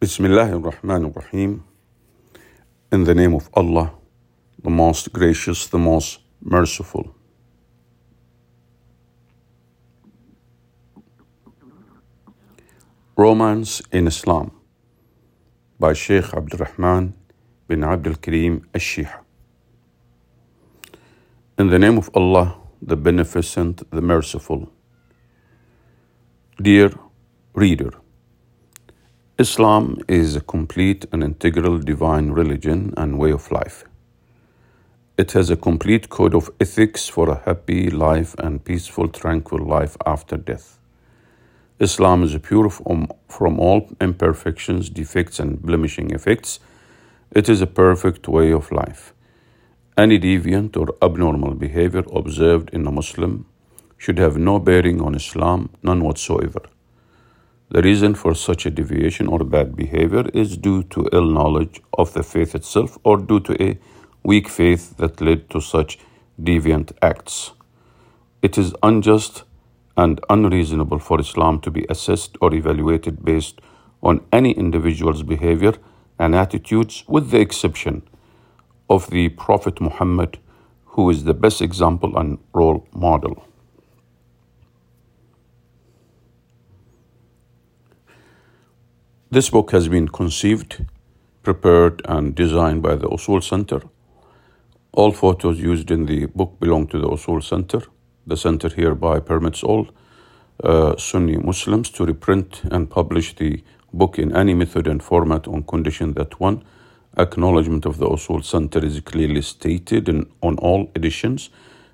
Bismillah ar-Rahman ar-Rahim. In the name of Allah, the most gracious, the most merciful. Romance in Islam by Sheikh Abdurrahman bin Abdul Karim al-Sheha. In the name of Allah, the Beneficent, the Merciful. Dear reader, Islam is a complete and integral divine religion and way of life. It has a complete code of ethics for a happy life and peaceful, tranquil life after death. Islam is pure from, from all imperfections, defects, and blemishing effects. It is a perfect way of life. Any deviant or abnormal behavior observed in a Muslim should have no bearing on Islam, none whatsoever. The reason for such a deviation or bad behavior is due to ill knowledge of the faith itself or due to a weak faith that led to such deviant acts. It is unjust and unreasonable for Islam to be assessed or evaluated based on any individual's behavior and attitudes, with the exception of the Prophet Muhammad, who is the best example and role model. This book has been conceived, prepared, and designed by the Usul Center. All photos used in the book belong to the Usul Center. The center hereby permits all uh, Sunni Muslims to reprint and publish the book in any method and format on condition that one, acknowledgement of the Usul Center is clearly stated in, on all editions,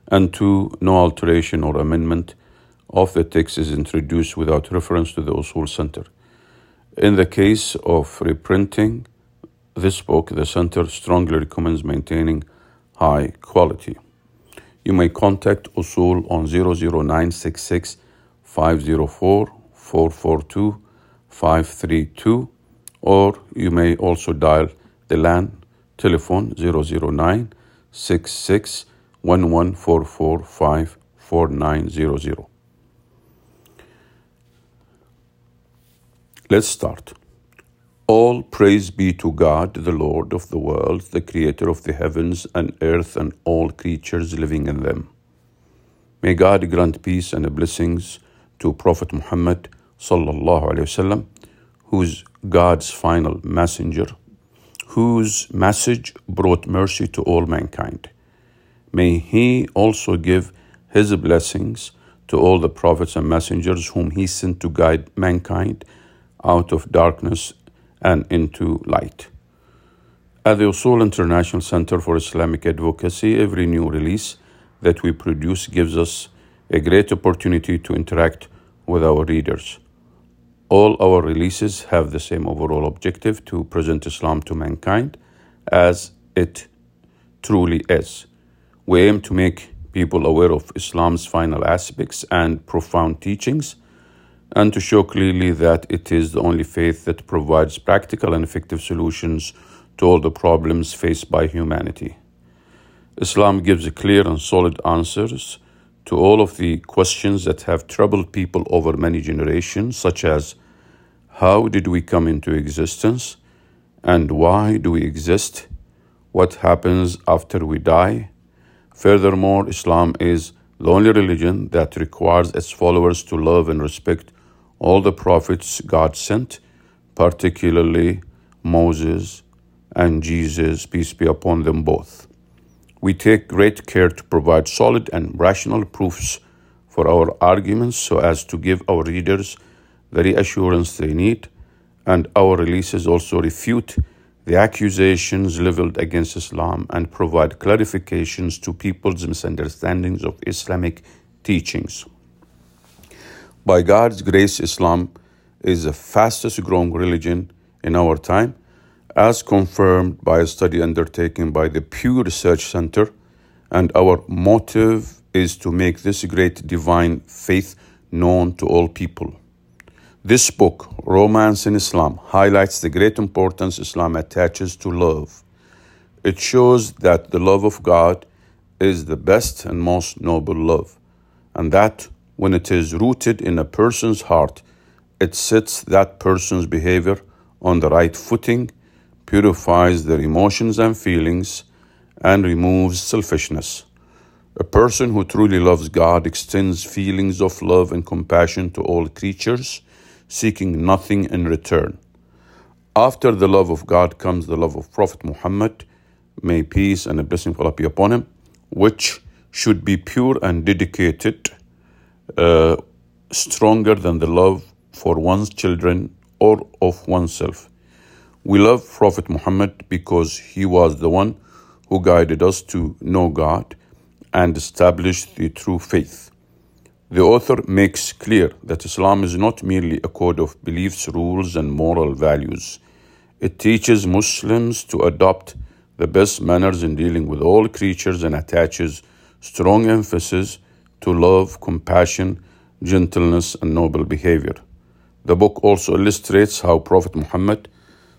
and two, no alteration or amendment of the text is introduced without reference to the Usul Center. In the case of reprinting this book, the Center strongly recommends maintaining high quality. You may contact Usul on 00966 504 442 532 or you may also dial the LAN telephone 009 66 1144 4900. Let's start. All praise be to God, the Lord of the worlds, the creator of the heavens and earth and all creatures living in them. May God grant peace and blessings to Prophet Muhammad sallallahu alaihi wasallam, who's God's final messenger, whose message brought mercy to all mankind. May he also give his blessings to all the prophets and messengers whom he sent to guide mankind out of darkness and into light. At the Usul International Center for Islamic Advocacy, every new release that we produce gives us a great opportunity to interact with our readers. All our releases have the same overall objective to present Islam to mankind as it truly is. We aim to make people aware of Islam's final aspects and profound teachings and to show clearly that it is the only faith that provides practical and effective solutions to all the problems faced by humanity. Islam gives clear and solid answers to all of the questions that have troubled people over many generations, such as how did we come into existence and why do we exist? What happens after we die? Furthermore, Islam is the only religion that requires its followers to love and respect all the prophets God sent, particularly Moses and Jesus, peace be upon them both. We take great care to provide solid and rational proofs for our arguments so as to give our readers the reassurance they need, and our releases also refute the accusations leveled against Islam and provide clarifications to people's misunderstandings of Islamic teachings. By God's grace, Islam is the fastest growing religion in our time, as confirmed by a study undertaken by the Pew Research Center, and our motive is to make this great divine faith known to all people. This book, Romance in Islam, highlights the great importance Islam attaches to love. It shows that the love of God is the best and most noble love, and that when it is rooted in a person's heart, it sets that person's behavior on the right footing, purifies their emotions and feelings, and removes selfishness. A person who truly loves God extends feelings of love and compassion to all creatures, seeking nothing in return. After the love of God comes the love of Prophet Muhammad, may peace and a blessing be upon him, which should be pure and dedicated, uh, stronger than the love for one's children or of oneself. We love Prophet Muhammad because he was the one who guided us to know God and established the true faith. The author makes clear that Islam is not merely a code of beliefs, rules, and moral values. It teaches Muslims to adopt the best manners in dealing with all creatures and attaches strong emphasis to love, compassion, gentleness, and noble behavior. The book also illustrates how Prophet Muhammad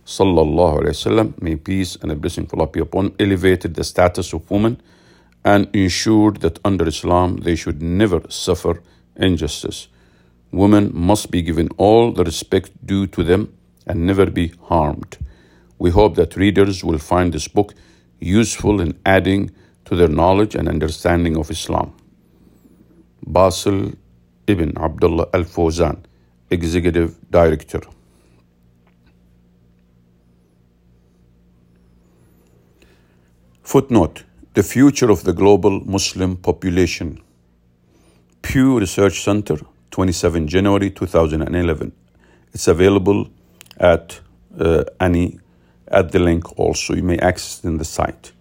sallallahu alaihi wasallam, may peace and a blessing of Allah be upon, elevated the status of women and ensured that under Islam they should never suffer injustice. Women must be given all the respect due to them and never be harmed. We hope that readers will find this book useful in adding to their knowledge and understanding of Islam. Basil ibn Abdullah al Fawzan, Executive Director. Footnote The Future of the Global Muslim Population. Pew Research Center, 27 January 2011. It's available at uh, any at the link also. You may access it in the site.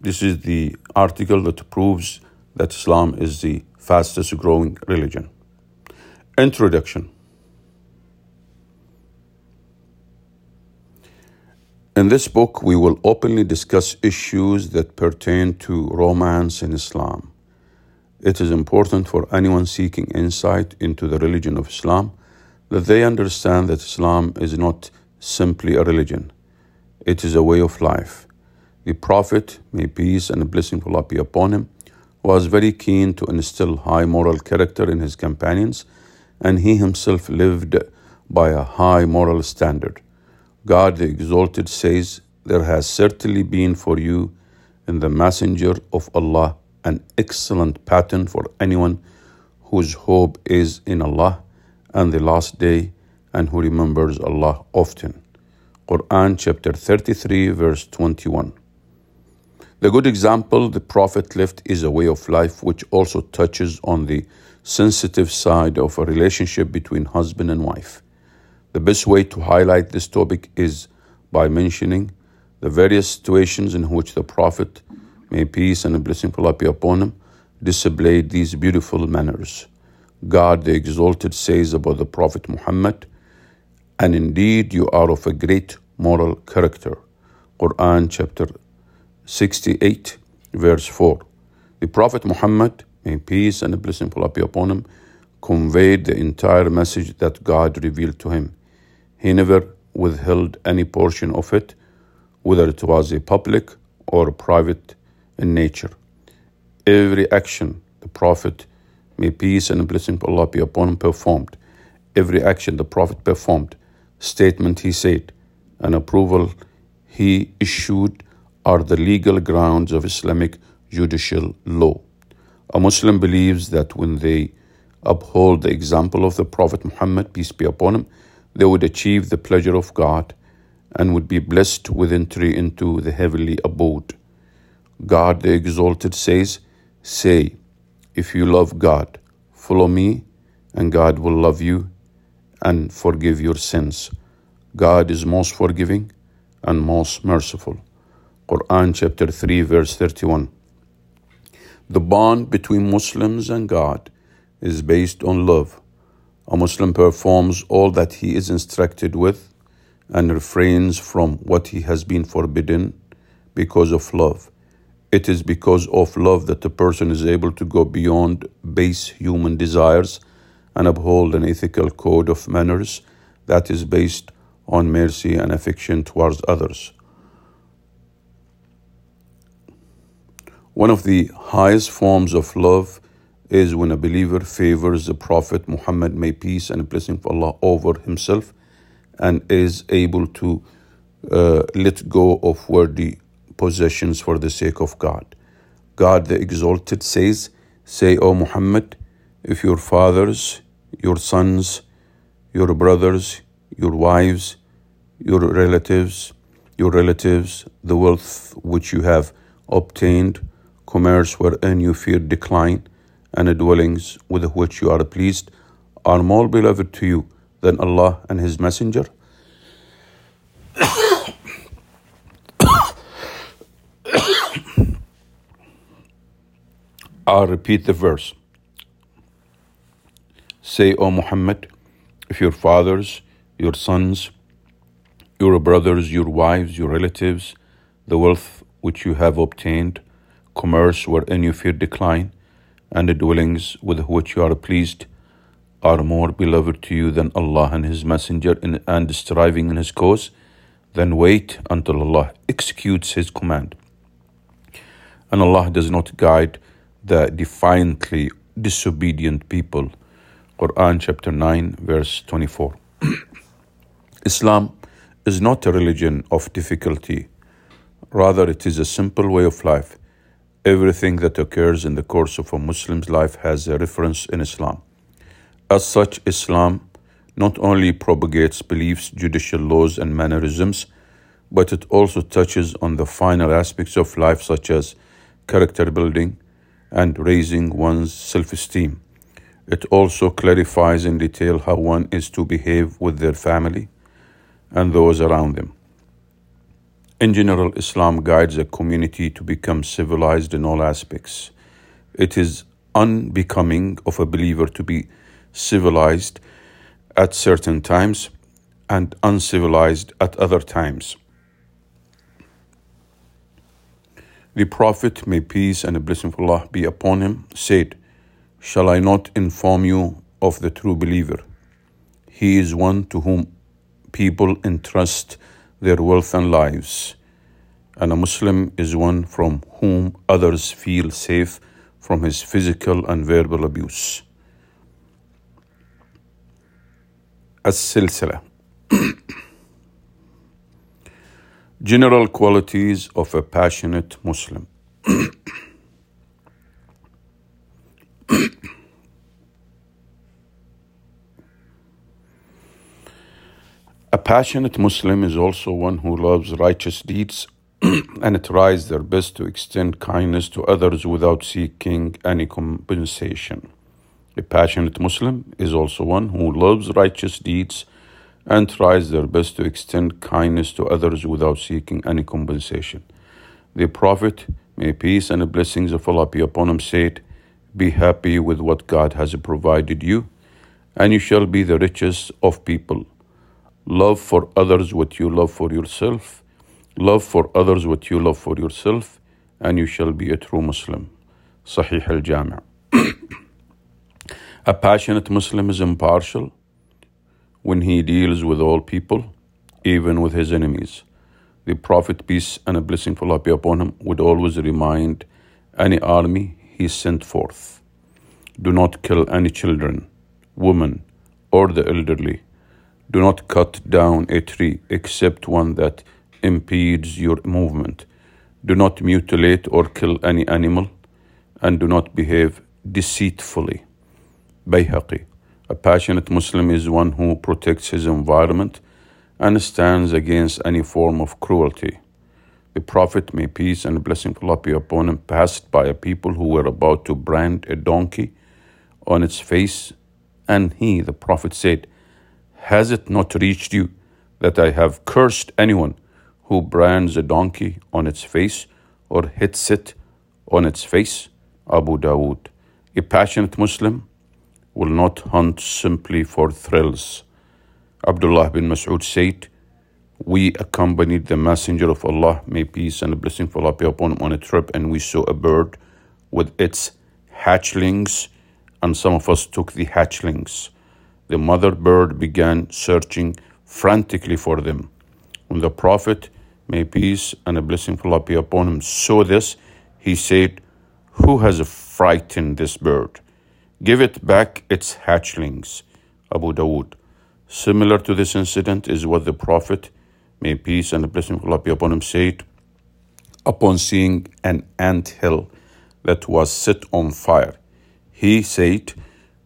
This is the article that proves that Islam is the fastest growing religion. Introduction In this book, we will openly discuss issues that pertain to romance in Islam. It is important for anyone seeking insight into the religion of Islam that they understand that Islam is not simply a religion, it is a way of life. The Prophet, may peace and blessing of Allah be upon him, was very keen to instill high moral character in his companions, and he himself lived by a high moral standard. God the Exalted says, There has certainly been for you in the Messenger of Allah an excellent pattern for anyone whose hope is in Allah and the last day and who remembers Allah often. Quran chapter 33, verse 21. The good example the Prophet left is a way of life which also touches on the sensitive side of a relationship between husband and wife. The best way to highlight this topic is by mentioning the various situations in which the Prophet, may peace and blessing Allah be upon him, displayed these beautiful manners. God the Exalted says about the Prophet Muhammad, and indeed you are of a great moral character. Quran chapter 68, verse 4. The Prophet Muhammad, may peace and blessing Allah be upon him, conveyed the entire message that God revealed to him. He never withheld any portion of it, whether it was a public or private in nature. Every action the Prophet, may peace and blessing Allah be upon him, performed, every action the Prophet performed, statement he said, and approval he issued are the legal grounds of Islamic judicial law. A Muslim believes that when they uphold the example of the Prophet Muhammad, peace be upon him, they would achieve the pleasure of God and would be blessed with entry into the heavenly abode. God the Exalted says, Say, if you love God, follow me, and God will love you and forgive your sins. God is most forgiving and most merciful. Quran chapter 3 verse 31. The bond between Muslims and God is based on love. A Muslim performs all that he is instructed with and refrains from what he has been forbidden because of love. It is because of love that a person is able to go beyond base human desires and uphold an ethical code of manners that is based on mercy and affection towards others. One of the highest forms of love is when a believer favors the Prophet Muhammad, may peace and blessing of Allah over himself, and is able to uh, let go of worldly possessions for the sake of God. God the Exalted says, Say, O Muhammad, if your fathers, your sons, your brothers, your wives, your relatives, your relatives, the wealth which you have obtained, commerce wherein you fear decline, and dwellings with which you are pleased, are more beloved to you than Allah and His Messenger? I'll ah, repeat the verse. Say, O Muhammad, if your fathers, your sons, your brothers, your wives, your relatives, the wealth which you have obtained, commerce wherein you fear decline, and the dwellings with which you are pleased, are more beloved to you than Allah and His Messenger in, and striving in His cause, then wait until Allah executes His command. And Allah does not guide the defiantly disobedient people. Quran chapter 9, verse 24. Islam is not a religion of difficulty, rather, it is a simple way of life. Everything that occurs in the course of a Muslim's life has a reference in Islam. As such, Islam not only propagates beliefs, judicial laws, and mannerisms, but it also touches on the finer aspects of life, such as character building and raising one's self esteem. It also clarifies in detail how one is to behave with their family and those around them. In general, Islam guides a community to become civilized in all aspects. It is unbecoming of a believer to be civilized at certain times and uncivilized at other times. The Prophet, may peace and a blessing of Allah be upon him, said, Shall I not inform you of the true believer? He is one to whom people entrust their wealth and lives. And a Muslim is one from whom others feel safe from his physical and verbal abuse. As-silsila General qualities of a passionate Muslim. a passionate Muslim is also one who loves righteous deeds and tries their best to extend kindness to others without seeking any compensation. A passionate Muslim is also one who loves righteous deeds and tries their best to extend kindness to others without seeking any compensation. The Prophet, may peace and the blessings of Allah be upon him, said, Be happy with what God has provided you, and you shall be the richest of people. Love for others what you love for yourself. Love for others what you love for yourself, and you shall be a true Muslim. Sahih al Jami'. A passionate Muslim is impartial when he deals with all people, even with his enemies. The Prophet, peace and a blessing for Allah be upon him, would always remind any army he sent forth do not kill any children, women, or the elderly. Do not cut down a tree except one that impedes your movement. Do not mutilate or kill any animal, and do not behave deceitfully. Bayhaqi. A passionate Muslim is one who protects his environment and stands against any form of cruelty. The Prophet, may peace and blessing of Allah be upon him, passed by a people who were about to brand a donkey on its face, and he, the Prophet, said, Has it not reached you that I have cursed anyone who brands a donkey on its face or hits it on its face? Abu Dawood. A passionate Muslim will not hunt simply for thrills. Abdullah bin Mas'ud said, We accompanied the Messenger of Allah, may peace and blessing be upon him, on a trip, and we saw a bird with its hatchlings, and some of us took the hatchlings. The mother bird began searching frantically for them. When the Prophet, may peace and a blessing Allah be upon him, saw this, he said, Who has frightened this bird? Give it back its hatchlings. Abu Dawood. Similar to this incident is what the Prophet, may peace and blessing of Allah be upon him, said upon seeing an ant hill that was set on fire. He said,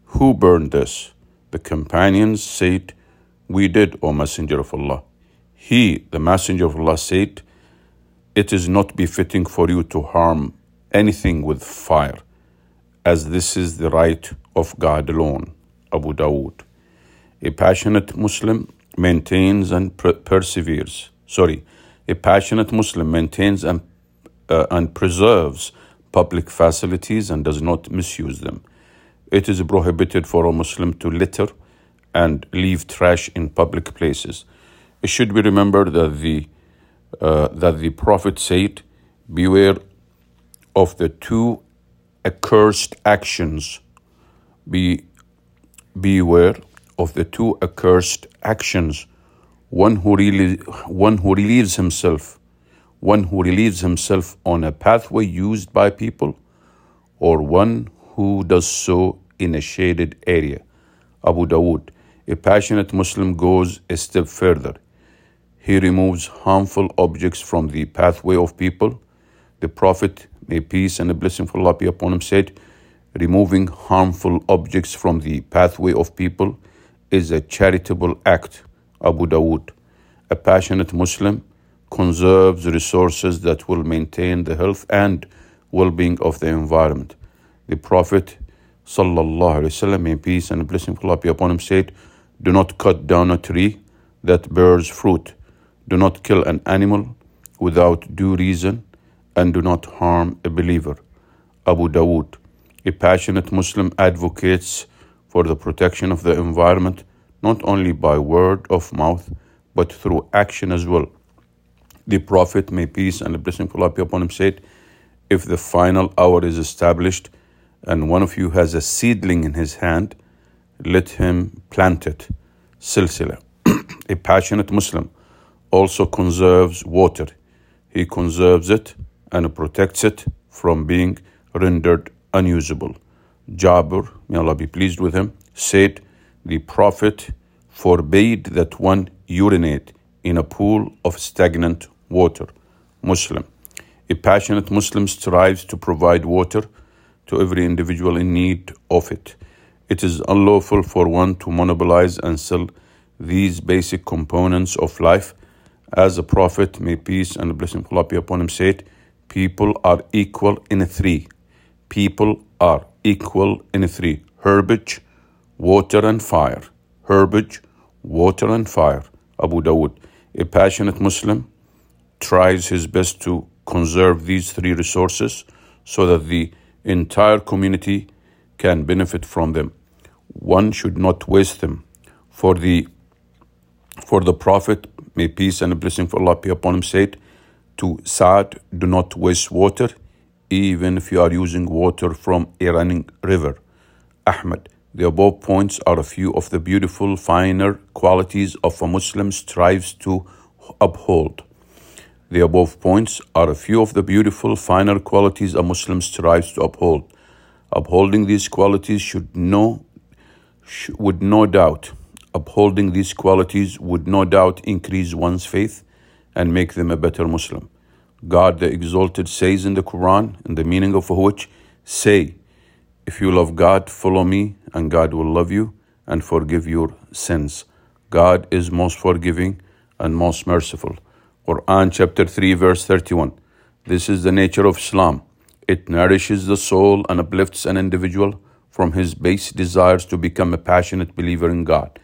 Who burned this? The companions said, We did, O Messenger of Allah. He, the Messenger of Allah, said, It is not befitting for you to harm anything with fire, as this is the right of God alone. Abu Dawood. A passionate Muslim maintains and per- perseveres. Sorry, a passionate Muslim maintains and, uh, and preserves public facilities and does not misuse them. It is prohibited for a Muslim to litter and leave trash in public places. It should be remembered that the uh, that the Prophet said, "Beware of the two accursed actions. Be beware of the two accursed actions. One who really, one who relieves himself, one who relieves himself on a pathway used by people, or one who does so in a shaded area. Abu Dawood. A passionate Muslim goes a step further. He removes harmful objects from the pathway of people. The Prophet, may peace and a blessing of Allah be upon him, said, Removing harmful objects from the pathway of people is a charitable act. Abu Dawood. A passionate Muslim conserves resources that will maintain the health and well being of the environment. The Prophet, sallallahu alaihi wasallam, may peace and blessing of Allah be upon him, said, Do not cut down a tree that bears fruit. Do not kill an animal without due reason, and do not harm a believer. Abu Dawood. A passionate Muslim advocates for the protection of the environment not only by word of mouth but through action as well. The Prophet, may peace and blessing of Allah be upon him, said, If the final hour is established and one of you has a seedling in his hand, let him plant it. Silsila. a passionate Muslim also conserves water. He conserves it and protects it from being rendered unusable. Jabir, may Allah be pleased with him, said, The Prophet forbade that one urinate in a pool of stagnant water. Muslim. A passionate Muslim strives to provide water to every individual in need of it. It is unlawful for one to monopolize and sell these basic components of life. As the Prophet, may peace and blessing of Allah be upon him, said, People are equal in three. People are equal in three herbage, water, and fire. Herbage, water, and fire. Abu Dawood. A passionate Muslim tries his best to conserve these three resources so that the entire community can benefit from them. One should not waste them. For the for the Prophet, may peace and blessing for Allah be upon him, said to Saad, do not waste water, even if you are using water from a running river. Ahmad, the above points are a few of the beautiful, finer qualities of a Muslim strives to uphold. The above points are a few of the beautiful, finer qualities a Muslim strives to uphold. Upholding these qualities should no, sh- would no doubt, upholding these qualities would no doubt increase one's faith and make them a better Muslim. God the Exalted says in the Quran, in the meaning of which, say, if you love God, follow me, and God will love you and forgive your sins. God is most forgiving and most merciful. Quran chapter 3 verse 31. This is the nature of Islam. It nourishes the soul and uplifts an individual from his base desires to become a passionate believer in God.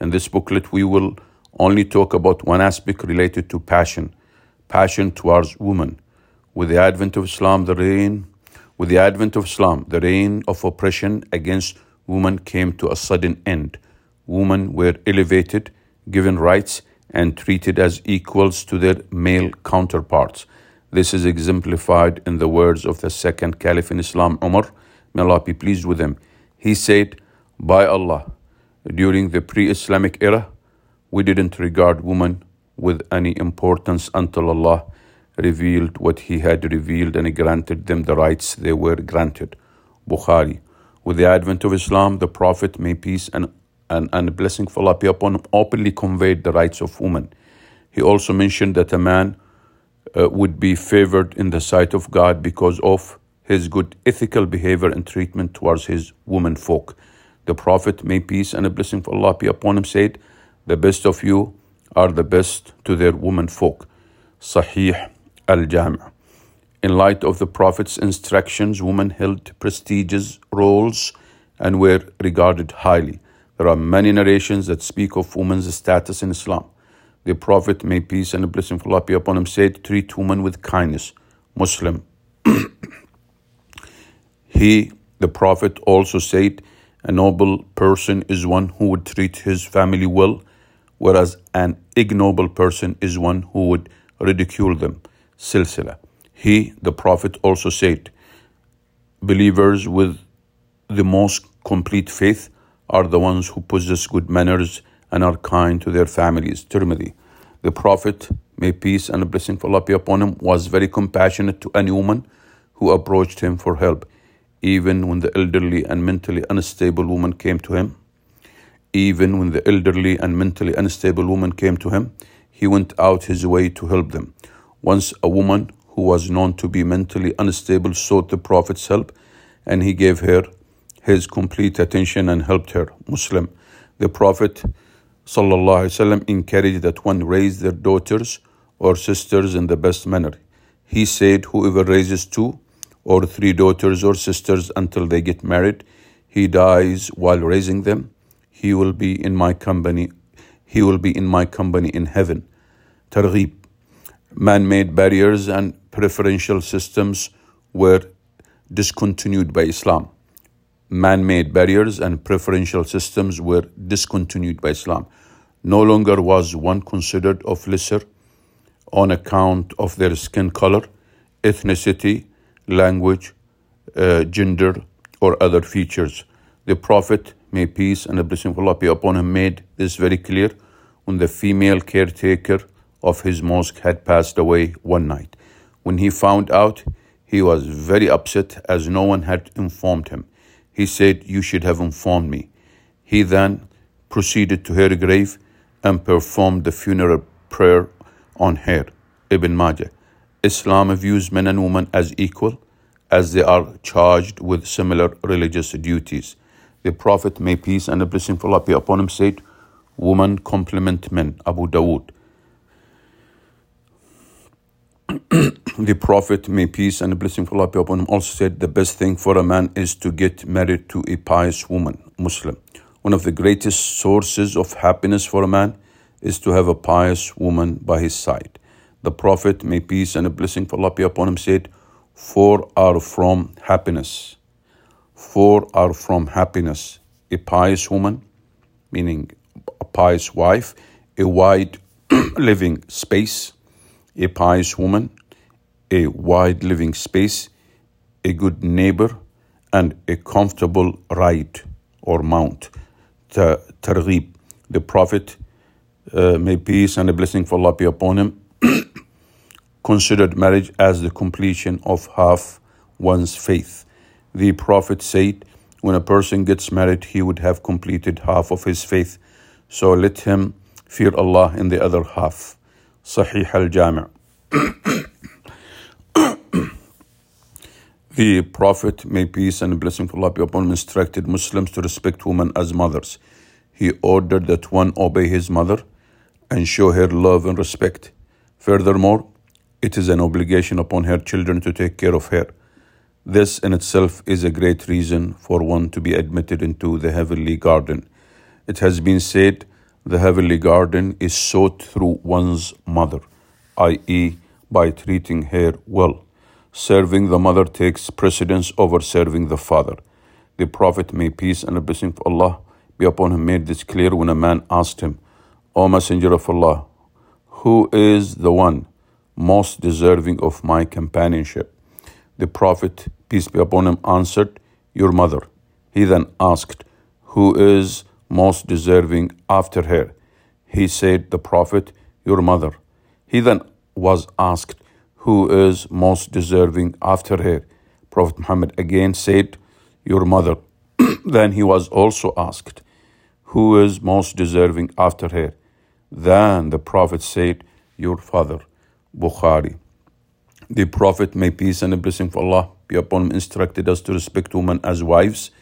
In this booklet, we will only talk about one aspect related to passion passion towards women. With the advent of Islam, the reign with the advent of Islam, the reign of oppression against women came to a sudden end. Women were elevated, given rights, and treated as equals to their male counterparts. This is exemplified in the words of the second caliph in Islam, Umar, may Allah be pleased with him. He said, By Allah, during the pre Islamic era, we didn't regard women with any importance until Allah revealed what He had revealed and granted them the rights they were granted. Bukhari. With the advent of Islam, the Prophet, may peace and and, and a blessing of Allah be upon him, openly conveyed the rights of women. He also mentioned that a man uh, would be favored in the sight of God because of his good ethical behavior and treatment towards his women folk. The Prophet, may peace and a blessing of Allah be upon him, said, The best of you are the best to their women folk. Sahih al Jami'. In light of the Prophet's instructions, women held prestigious roles and were regarded highly. There are many narrations that speak of women's status in Islam. The Prophet, may peace and blessing of Allah be upon him, said, Treat women with kindness. Muslim. he, the Prophet, also said, a noble person is one who would treat his family well, whereas an ignoble person is one who would ridicule them. Silsila. He, the Prophet, also said, Believers with the most complete faith are the ones who possess good manners and are kind to their families. Tirmidhi. The Prophet, may peace and blessing of Allah be upon him, was very compassionate to any woman who approached him for help even when the elderly and mentally unstable woman came to him. Even when the elderly and mentally unstable woman came to him, he went out his way to help them. Once a woman who was known to be mentally unstable sought the Prophet's help, and he gave her his complete attention and helped her. Muslim. The Prophet ﷺ encouraged that one raise their daughters or sisters in the best manner. He said, Whoever raises two or three daughters or sisters until they get married, he dies while raising them. He will be in my company. He will be in my company in heaven. Targhib. Man-made barriers and preferential systems were discontinued by Islam. Man-made barriers and preferential systems were discontinued by Islam. No longer was one considered of lesser on account of their skin color, ethnicity, language, uh, gender, or other features. The Prophet, may peace and the blessing of Allah be upon him, made this very clear when the female caretaker of his mosque had passed away one night. When he found out, he was very upset as no one had informed him. He said, You should have informed me. He then proceeded to her grave and performed the funeral prayer on her. Ibn Majah. Islam views men and women as equal as they are charged with similar religious duties. The Prophet, may peace and a blessing of Allah be upon him, said, Women complement men. Abu Dawood. the Prophet, may peace and blessing of Allah be upon him, also said, The best thing for a man is to get married to a pious woman, Muslim. One of the greatest sources of happiness for a man is to have a pious woman by his side. The Prophet, may peace and a blessing of Allah be upon him, said, Four are from happiness. Four are from happiness. A pious woman, meaning a pious wife, a wide living space, a pious woman, a wide living space, a good neighbor, and a comfortable ride or mount. Targhib. The Prophet, uh, may peace and a blessing for Allah be upon him, considered marriage as the completion of half one's faith. The Prophet said, when a person gets married, he would have completed half of his faith. So let him fear Allah in the other half. Sahih al Jami'. the Prophet, may peace and blessing of Allah be upon him, instructed Muslims to respect women as mothers. He ordered that one obey his mother and show her love and respect. Furthermore, it is an obligation upon her children to take care of her. This in itself is a great reason for one to be admitted into the heavenly garden. It has been said the heavenly garden is sought through one's mother, i.e., by treating her well. Serving the mother takes precedence over serving the father. The Prophet, may peace and the blessing of Allah be upon him, made this clear when a man asked him, O Messenger of Allah, who is the one most deserving of my companionship. The Prophet, peace be upon him, answered, Your mother. He then asked, Who is most deserving after her? He said, The Prophet, Your mother. He then was asked, Who is most deserving after her? Prophet Muhammad again said, Your mother. then he was also asked, who is most deserving after her? Then the Prophet said, Your father. Bukhari. The Prophet, may peace and a blessing of Allah be upon him, instructed us to respect women as wives.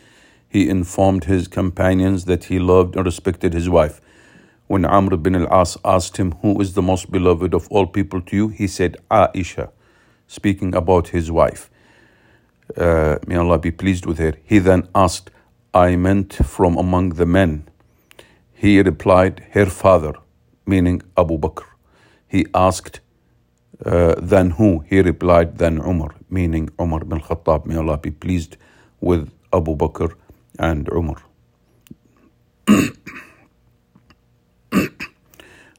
He informed his companions that he loved and respected his wife. When Amr bin al-As asked him, Who is the most beloved of all people to you? He said, Aisha, speaking about his wife. Uh, may Allah be pleased with her. He then asked, I meant from among the men. He replied, Her father, meaning Abu Bakr. He asked, uh, Then who? He replied, Then Umar, meaning Umar bin Khattab. May Allah be pleased with Abu Bakr and Umar.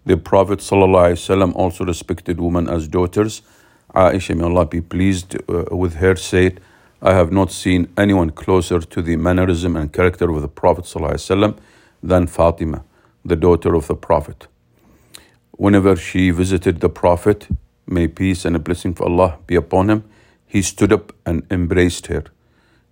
the Prophet ﷺ also respected women as daughters. Aisha, may Allah be pleased uh, with her, said, I have not seen anyone closer to the mannerism and character of the Prophet ﷺ than Fatima, the daughter of the Prophet. Whenever she visited the Prophet, may peace and a blessing of Allah be upon him, he stood up and embraced her,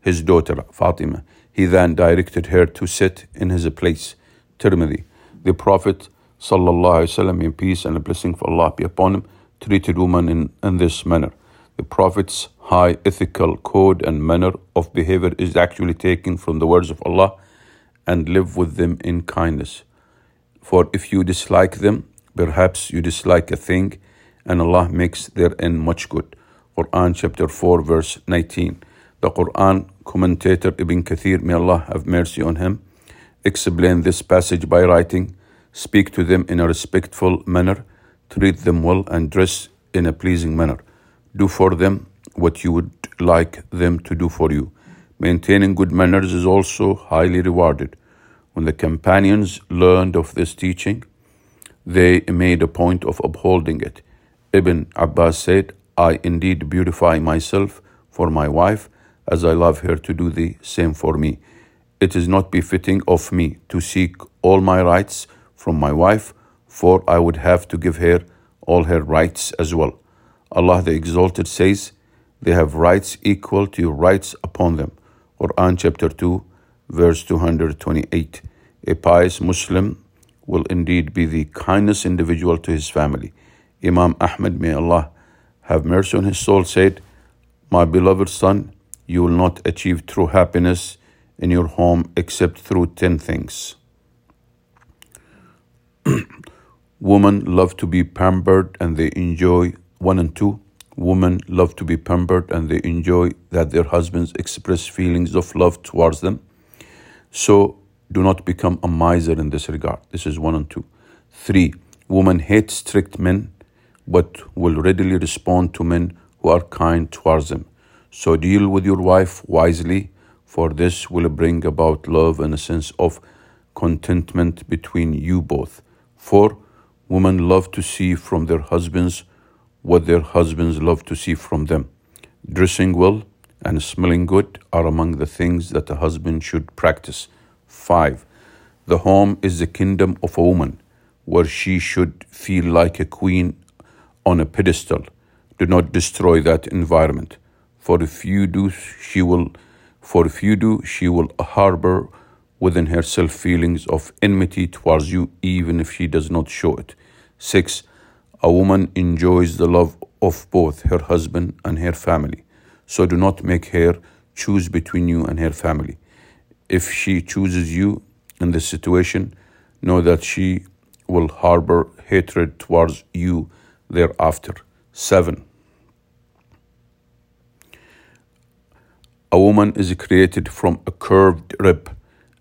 his daughter Fatima. He then directed her to sit in his place. Tirmidhi. The Prophet, wasallam, may peace and a blessing of Allah be upon him, treated women in, in this manner. The Prophet's high ethical code and manner of behavior is actually taken from the words of Allah and live with them in kindness. For if you dislike them, perhaps you dislike a thing, and Allah makes therein much good. Quran chapter 4, verse 19. The Quran commentator Ibn Kathir, may Allah have mercy on him, explained this passage by writing, Speak to them in a respectful manner, treat them well, and dress in a pleasing manner. Do for them what you would like them to do for you. Maintaining good manners is also highly rewarded. When the companions learned of this teaching, they made a point of upholding it. Ibn Abbas said, I indeed beautify myself for my wife, as I love her to do the same for me. It is not befitting of me to seek all my rights from my wife, for I would have to give her all her rights as well. Allah the Exalted says, They have rights equal to your rights upon them. Quran chapter 2, verse 228. A pious Muslim will indeed be the kindest individual to his family. Imam Ahmad, may Allah have mercy on his soul, said, My beloved son, you will not achieve true happiness in your home except through ten things. Women love to be pampered and they enjoy one and two. Women love to be pampered and they enjoy that their husbands express feelings of love towards them. So do not become a miser in this regard. This is one and two. Three, women hate strict men but will readily respond to men who are kind towards them. So deal with your wife wisely, for this will bring about love and a sense of contentment between you both. For women love to see from their husbands what their husbands love to see from them. Dressing well and smelling good are among the things that a husband should practice. 5. The home is the kingdom of a woman, where she should feel like a queen on a pedestal. Do not destroy that environment. For if you do, she will for if you do, she will harbor within herself feelings of enmity towards you, even if she does not show it. 6. A woman enjoys the love of both her husband and her family. So do not make her choose between you and her family. If she chooses you in this situation, know that she will harbor hatred towards you thereafter. 7. A woman is created from a curved rib,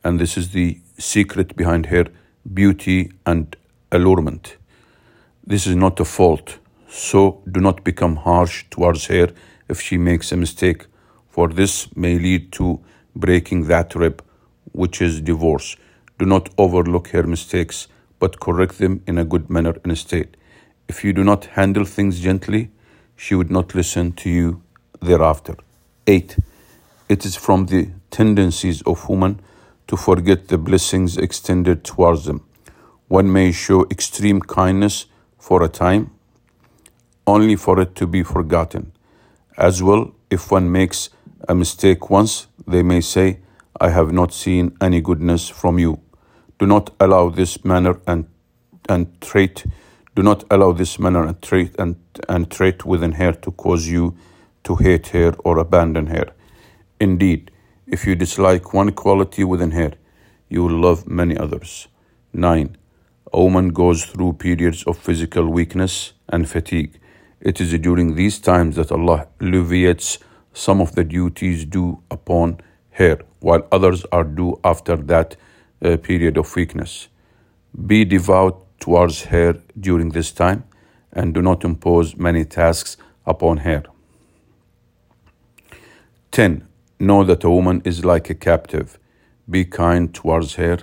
and this is the secret behind her beauty and allurement. This is not a fault, so do not become harsh towards her if she makes a mistake, for this may lead to breaking that rib, which is divorce. Do not overlook her mistakes, but correct them in a good manner instead. If you do not handle things gently, she would not listen to you thereafter. 8. It is from the tendencies of women to forget the blessings extended towards them. One may show extreme kindness for a time, only for it to be forgotten. As well, if one makes a mistake once, they may say, I have not seen any goodness from you. Do not allow this manner and, and trait, do not allow this manner and trait and, and trait within her to cause you to hate her or abandon her. Indeed, if you dislike one quality within her, you will love many others. 9. A woman goes through periods of physical weakness and fatigue. It is during these times that Allah alleviates some of the duties due upon her, while others are due after that uh, period of weakness. Be devout towards her during this time and do not impose many tasks upon her. 10. Know that a woman is like a captive. Be kind towards her,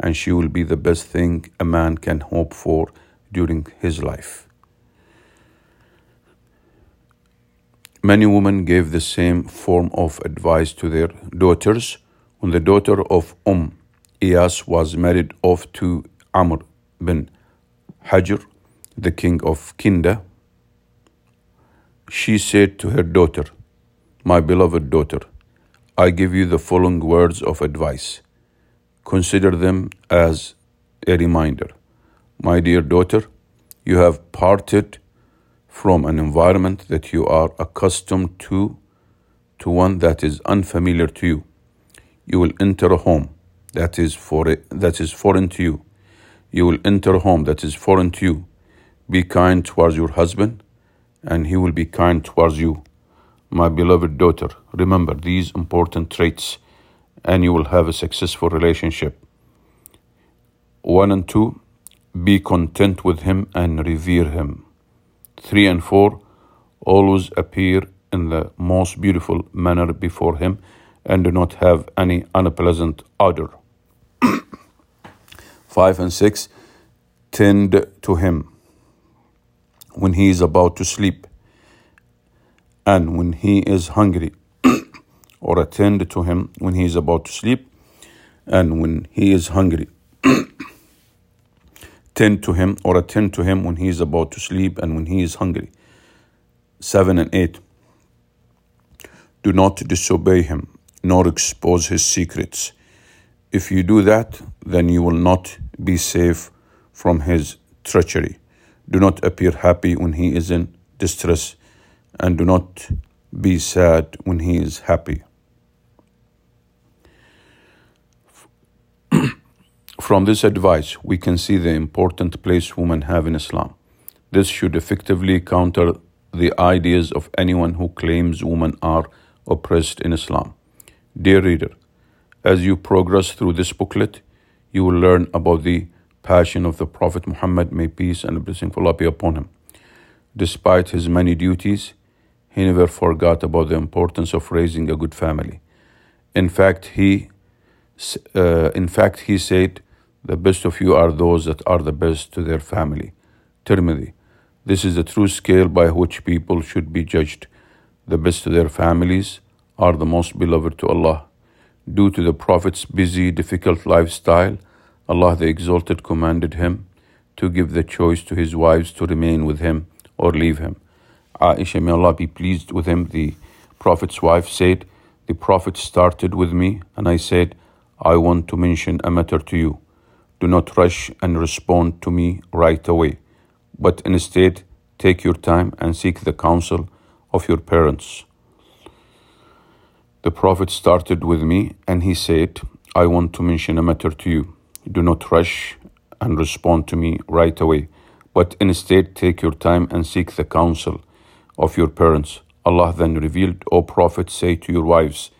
and she will be the best thing a man can hope for during his life. Many women gave the same form of advice to their daughters. When the daughter of Umm Iyas was married off to Amr bin Hajr, the king of Kinda, she said to her daughter, My beloved daughter, I give you the following words of advice. Consider them as a reminder. My dear daughter, you have parted from an environment that you are accustomed to to one that is unfamiliar to you. You will enter a home that is for that is foreign to you. You will enter a home that is foreign to you. Be kind towards your husband, and he will be kind towards you. My beloved daughter, remember these important traits, and you will have a successful relationship. One and two, be content with him and revere him. 3 and 4 always appear in the most beautiful manner before him and do not have any unpleasant odor. 5 and 6 tend to him when he is about to sleep and when he is hungry, or attend to him when he is about to sleep and when he is hungry tend to him or attend to him when he is about to sleep and when he is hungry. 7 and 8. Do not disobey him, nor expose his secrets. If you do that, then you will not be safe from his treachery. Do not appear happy when he is in distress, and do not be sad when he is happy. From this advice, we can see the important place women have in Islam. This should effectively counter the ideas of anyone who claims women are oppressed in Islam. Dear reader, as you progress through this booklet, you will learn about the passion of the Prophet Muhammad, may peace and blessing of Allah be upon him. Despite his many duties, he never forgot about the importance of raising a good family. In fact, he, uh, in fact, he said, the best of you are those that are the best to their family. Tirmidhi. This is the true scale by which people should be judged. The best to their families are the most beloved to Allah. Due to the Prophet's busy, difficult lifestyle, Allah the Exalted commanded him to give the choice to his wives to remain with him or leave him. Aisha, may Allah be pleased with him, the Prophet's wife said, The Prophet started with me, and I said, I want to mention a matter to you. Do not rush and respond to me right away, but instead take your time and seek the counsel of your parents. The Prophet started with me and he said, I want to mention a matter to you. Do not rush and respond to me right away, but instead take your time and seek the counsel of your parents. Allah then revealed, O Prophet, say to your wives,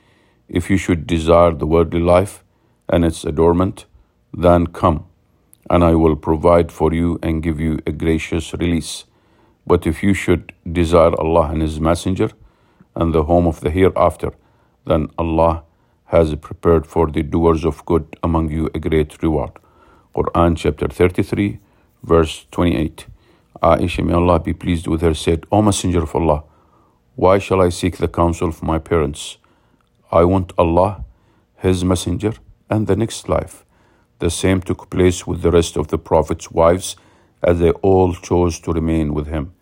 if you should desire the worldly life and its adornment, then come, and I will provide for you and give you a gracious release. But if you should desire Allah and His Messenger and the home of the hereafter, then Allah has prepared for the doers of good among you a great reward. Quran chapter 33, verse 28. Aisha, may Allah be pleased with her, said, O Messenger of Allah, why shall I seek the counsel of my parents? I want Allah, His Messenger, and the next life. The same took place with the rest of the Prophet's wives as they all chose to remain with him.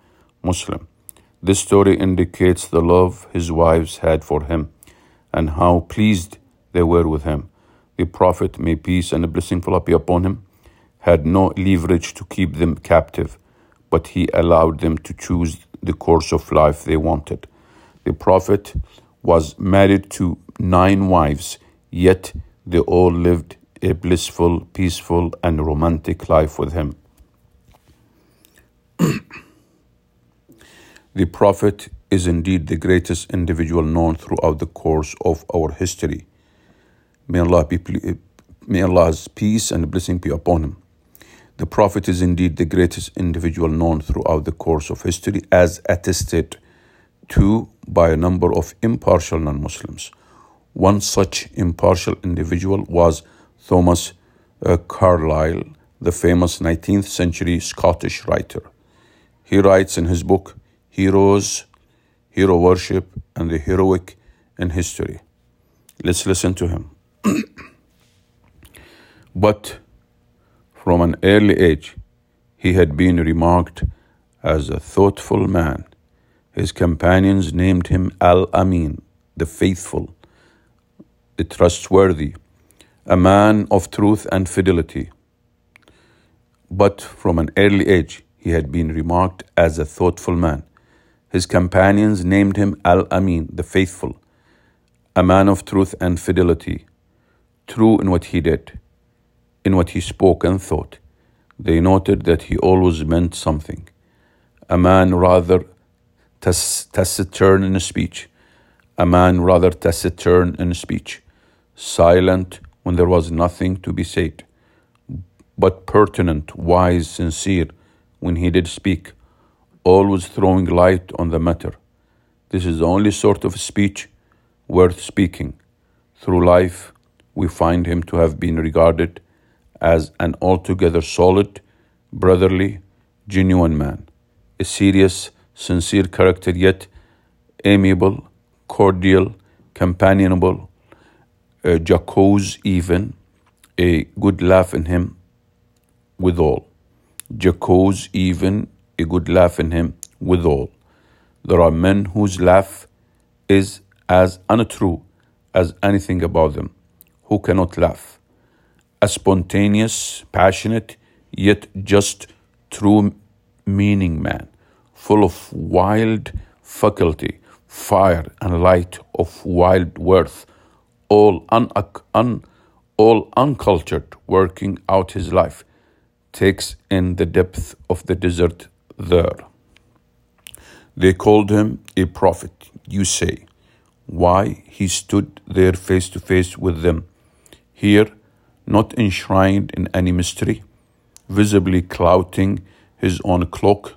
Muslim. This story indicates the love his wives had for him and how pleased they were with him. The Prophet, may peace and blessing of Allah be upon him, had no leverage to keep them captive, but he allowed them to choose the course of life they wanted. The Prophet was married to nine wives, yet they all lived a blissful, peaceful, and romantic life with him. the Prophet is indeed the greatest individual known throughout the course of our history. May, Allah be, eh, may Allah's peace and blessing be upon him. The Prophet is indeed the greatest individual known throughout the course of history, as attested to by a number of impartial non Muslims. One such impartial individual was Thomas uh, Carlyle, the famous 19th century Scottish writer. He writes in his book, Heroes, Hero Worship, and the Heroic in History. Let's listen to him. but from an early age, he had been remarked as a thoughtful man. His companions named him Al Amin, the faithful, the trustworthy, a man of truth and fidelity. But from an early age, he had been remarked as a thoughtful man. His companions named him Al Amin, the faithful, a man of truth and fidelity, true in what he did, in what he spoke and thought. They noted that he always meant something. A man rather taciturn in speech, a man rather taciturn in speech, silent when there was nothing to be said, but pertinent, wise, sincere when he did speak, always throwing light on the matter. This is the only sort of speech worth speaking. Through life, we find him to have been regarded as an altogether solid, brotherly, genuine man, a serious, sincere character, yet amiable, cordial, companionable, uh, jocose even, a good laugh in him withal. Jocose even, a good laugh in him withal. There are men whose laugh is as untrue as anything about them, who cannot laugh. A spontaneous, passionate, yet just true meaning man, full of wild faculty, fire and light of wild worth, all, un, un, all uncultured, working out his life, takes in the depth of the desert there. They called him a prophet, you say. Why he stood there face to face with them, here, not enshrined in any mystery, visibly clouting his own cloak,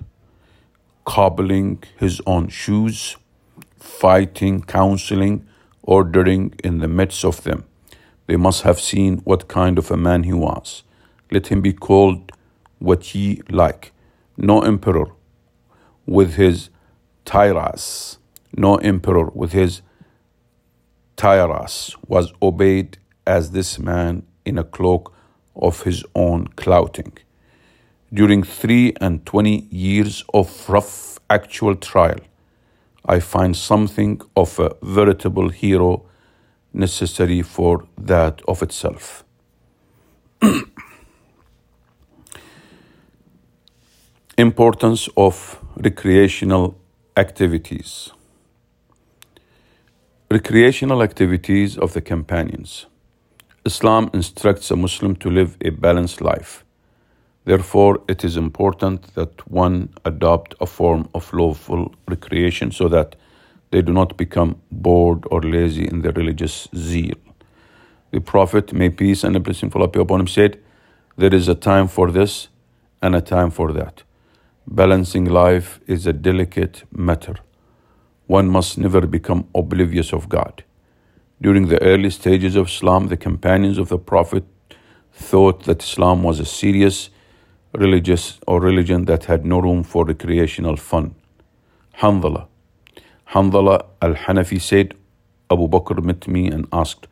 cobbling his own shoes, fighting, counseling, ordering in the midst of them. They must have seen what kind of a man he was. Let him be called what ye like. No emperor with his tiras, no emperor with his tiras was obeyed as this man in a cloak of his own clouting. During three and twenty years of rough actual trial, I find something of a veritable hero necessary for that of itself. Importance of recreational activities. Recreational activities of the companions. Islam instructs a Muslim to live a balanced life. Therefore, it is important that one adopt a form of lawful recreation so that they do not become bored or lazy in their religious zeal. The Prophet, may peace and blessing be upon him, said, There is a time for this and a time for that. Balancing life is a delicate matter. One must never become oblivious of God. During the early stages of Islam, the companions of the Prophet thought that Islam was a serious religious or religion that had no room for recreational fun. Hanzala. Hanzala al Hanafi said, Abu Bakr met me and asked,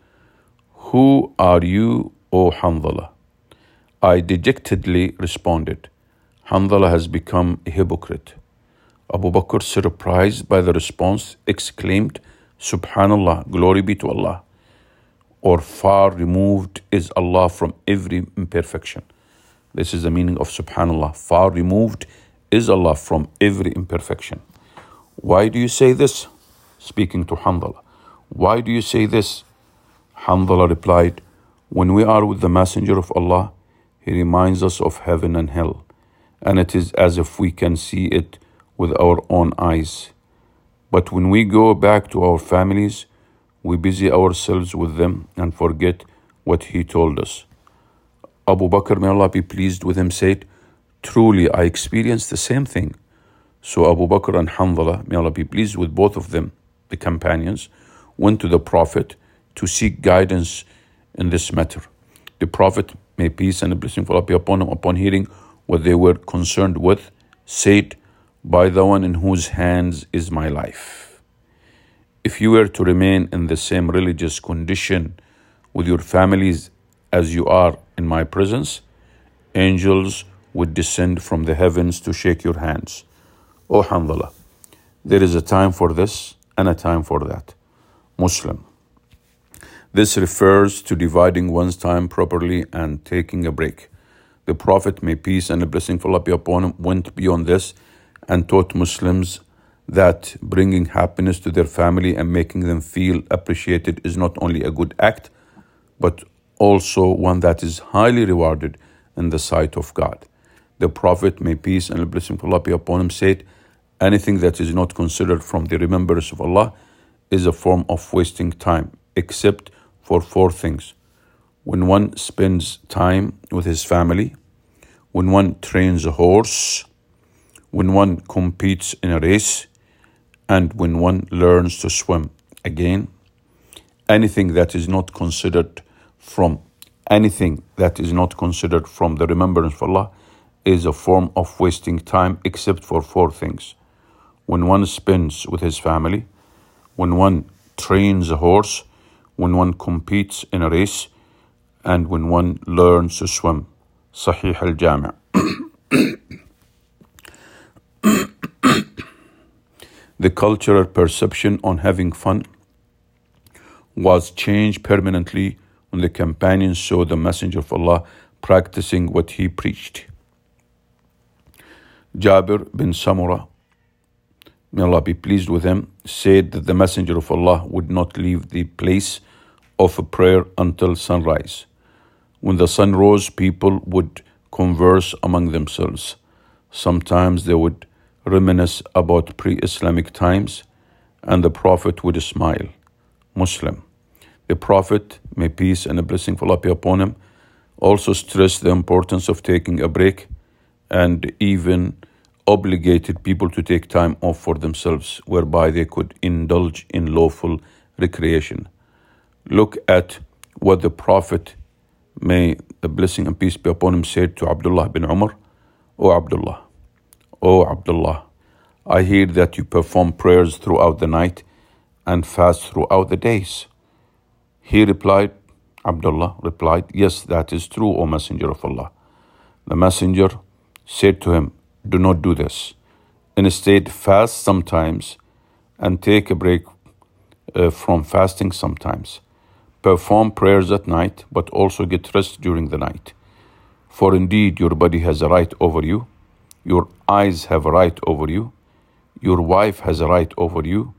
Who are you, O Hanzala? I dejectedly responded, Hanzala has become a hypocrite. Abu Bakr, surprised by the response, exclaimed, Subhanallah, glory be to Allah. or far removed is Allah from every imperfection. This is the meaning of subhanallah. Far removed is Allah from every imperfection. Why do you say this? Speaking to Hanzala. Why do you say this? Hanzala replied, When we are with the Messenger of Allah, he reminds us of heaven and hell, and it is as if we can see it with our own eyes. But when we go back to our families, we busy ourselves with them and forget what he told us. Abu Bakr, may Allah be pleased with him, said, Truly, I experienced the same thing. So Abu Bakr and Hanzala, may Allah be pleased with both of them, the companions, went to the Prophet to seek guidance in this matter. The Prophet, may peace and blessing of Allah be upon him, upon hearing what they were concerned with, said, By the one in whose hands is my life. If you were to remain in the same religious condition with your families as you are in my presence, angels would descend from the heavens to shake your hands. O Hanzala, there is a time for this and a time for that. Muslim. This refers to dividing one's time properly and taking a break. The Prophet, may peace and a blessing be upon him, went beyond this and taught Muslims that bringing happiness to their family and making them feel appreciated is not only a good act, but also one that is highly rewarded in the sight of God. The Prophet, may peace and blessing of Allah be upon him, said, Anything that is not considered from the remembrance of Allah is a form of wasting time, except for four things. When one spends time with his family, when one trains a horse, when one competes in a race, and when one learns to swim. Again, anything that is not considered from anything that is not considered from the remembrance of Allah is a form of wasting time except for four things. When one spends with his family, when one trains a horse, when one competes in a race, and when one learns to swim. Sahih al Jami'. the cultural perception on having fun was changed permanently when the companions saw the Messenger of Allah practicing what he preached. Jabir bin Samura, may Allah be pleased with him, said that the Messenger of Allah would not leave the place of a prayer until sunrise. When the sun rose, people would converse among themselves. Sometimes they would reminisce about pre Islamic times, and the Prophet would smile. Muslim. The Prophet, may peace and a blessing Allah be upon him, also stressed the importance of taking a break and even obligated people to take time off for themselves, whereby they could indulge in lawful recreation. Look at what the Prophet, may the blessing and peace be upon him, said to Abdullah bin Umar, O Abdullah, O Abdullah, I hear that you perform prayers throughout the night and fast throughout the days. He replied, Abdullah replied, Yes, that is true, O Messenger of Allah. The Messenger said to him, Do not do this. Instead, fast sometimes and take a break uh, from fasting sometimes. Perform prayers at night, but also get rest during the night. For indeed, your body has a right over you, your eyes have right over you, your wife has right over you,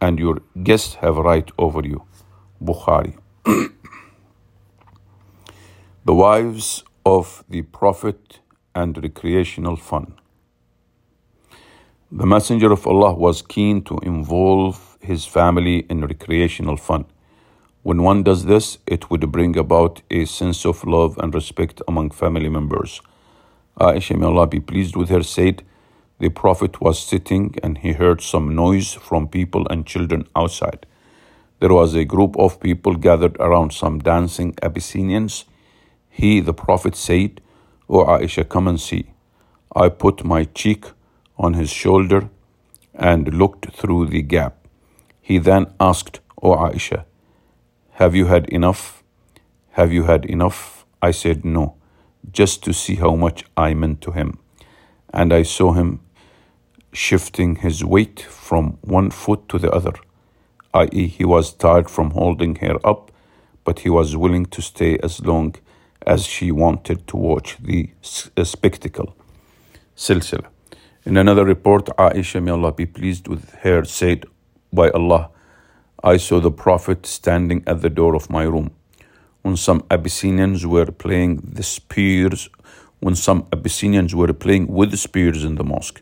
and your guests have right over you. Bukhari. the wives of the Prophet and recreational fun. The Messenger of Allah was keen to involve his family in recreational fun. When one does this, it would bring about a sense of love and respect among family members. Aisha, may Allah be pleased with her, said, The Prophet was sitting and he heard some noise from people and children outside. There was a group of people gathered around some dancing Abyssinians. He, the Prophet, said, O Aisha, come and see. I put my cheek on his shoulder and looked through the gap. He then asked, O Aisha, have you had enough? Have you had enough? I said, No, just to see how much I meant to him. And I saw him shifting his weight from one foot to the other i.e., he was tired from holding her up, but he was willing to stay as long as she wanted to watch the uh, spectacle. Silsila. In another report, Aisha, may Allah be pleased with her, said, By Allah, I saw the Prophet standing at the door of my room When some Abyssinians were playing the spears, when some Abyssinians were playing with the spears in the mosque,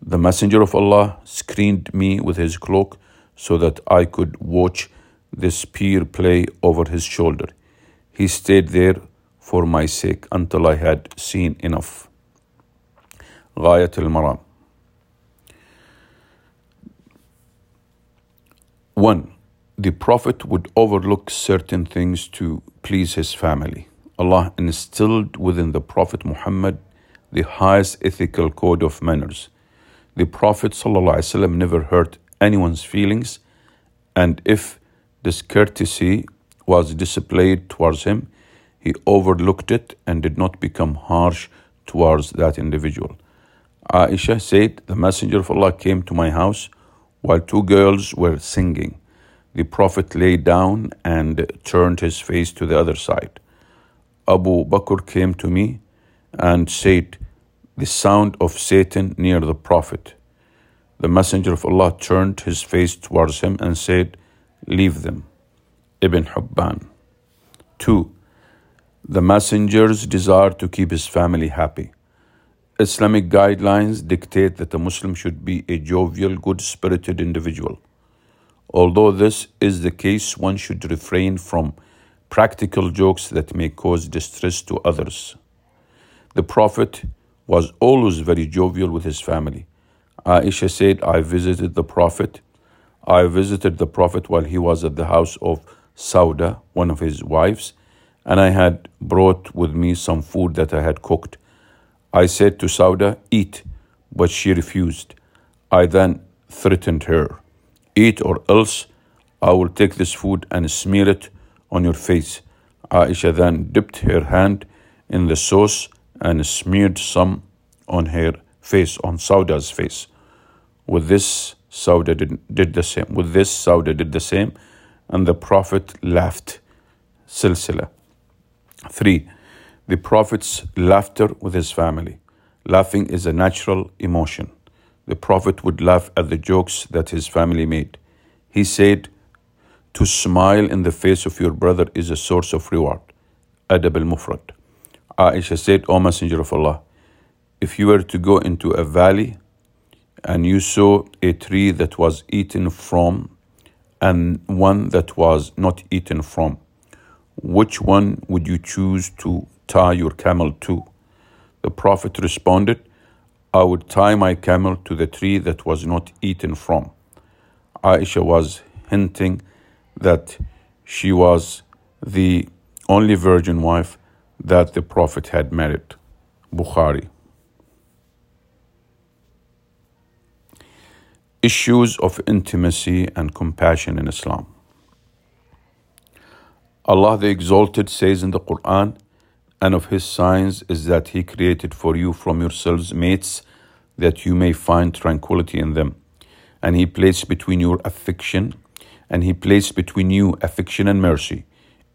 the Messenger of Allah screened me with his cloak so that I could watch the spear play over his shoulder. He stayed there for my sake until I had seen enough. غاية المرام 1. The Prophet would overlook certain things to please his family. Allah instilled within the Prophet Muhammad the highest ethical code of manners. The Prophet ﷺ never hurt anyone's feelings, and if discourtesy was displayed towards him, he overlooked it and did not become harsh towards that individual. Aisha said, The Messenger of Allah came to my house while two girls were singing. The Prophet lay down and turned his face to the other side. Abu Bakr came to me and said, The sound of Satan near the Prophet. The Messenger of Allah turned his face towards him and said, Leave them. Ibn Hibban. 2. The Messenger's desire to keep his family happy. Islamic guidelines dictate that a Muslim should be a jovial, good spirited individual. Although this is the case, one should refrain from practical jokes that may cause distress to others. The Prophet was always very jovial with his family. Aisha said, I visited the Prophet. I visited the Prophet while he was at the house of Sauda, one of his wives, and I had brought with me some food that I had cooked. I said to Sauda, Eat, but she refused. I then threatened her, Eat or else I will take this food and smear it on your face. Aisha then dipped her hand in the sauce and smeared some on her face, on Sauda's face. With this, Sauda did, did the same. With this, Sauda did the same, and the Prophet laughed. Silsila. 3. The Prophet's laughter with his family. Laughing is a natural emotion. The Prophet would laugh at the jokes that his family made. He said, To smile in the face of your brother is a source of reward. Adab al Mufrad. Aisha said, O Messenger of Allah, if you were to go into a valley and you saw a tree that was eaten from and one that was not eaten from, which one would you choose to tie your camel to? The Prophet responded, I would tie my camel to the tree that was not eaten from. Aisha was hinting that she was the only virgin wife that the Prophet had married. Bukhari. Issues of intimacy and compassion in Islam. Allah the Exalted says in the Quran, and of His signs is that He created for you from yourselves mates that you may find tranquility in them. And He placed between your affection, and He placed between you affection and mercy.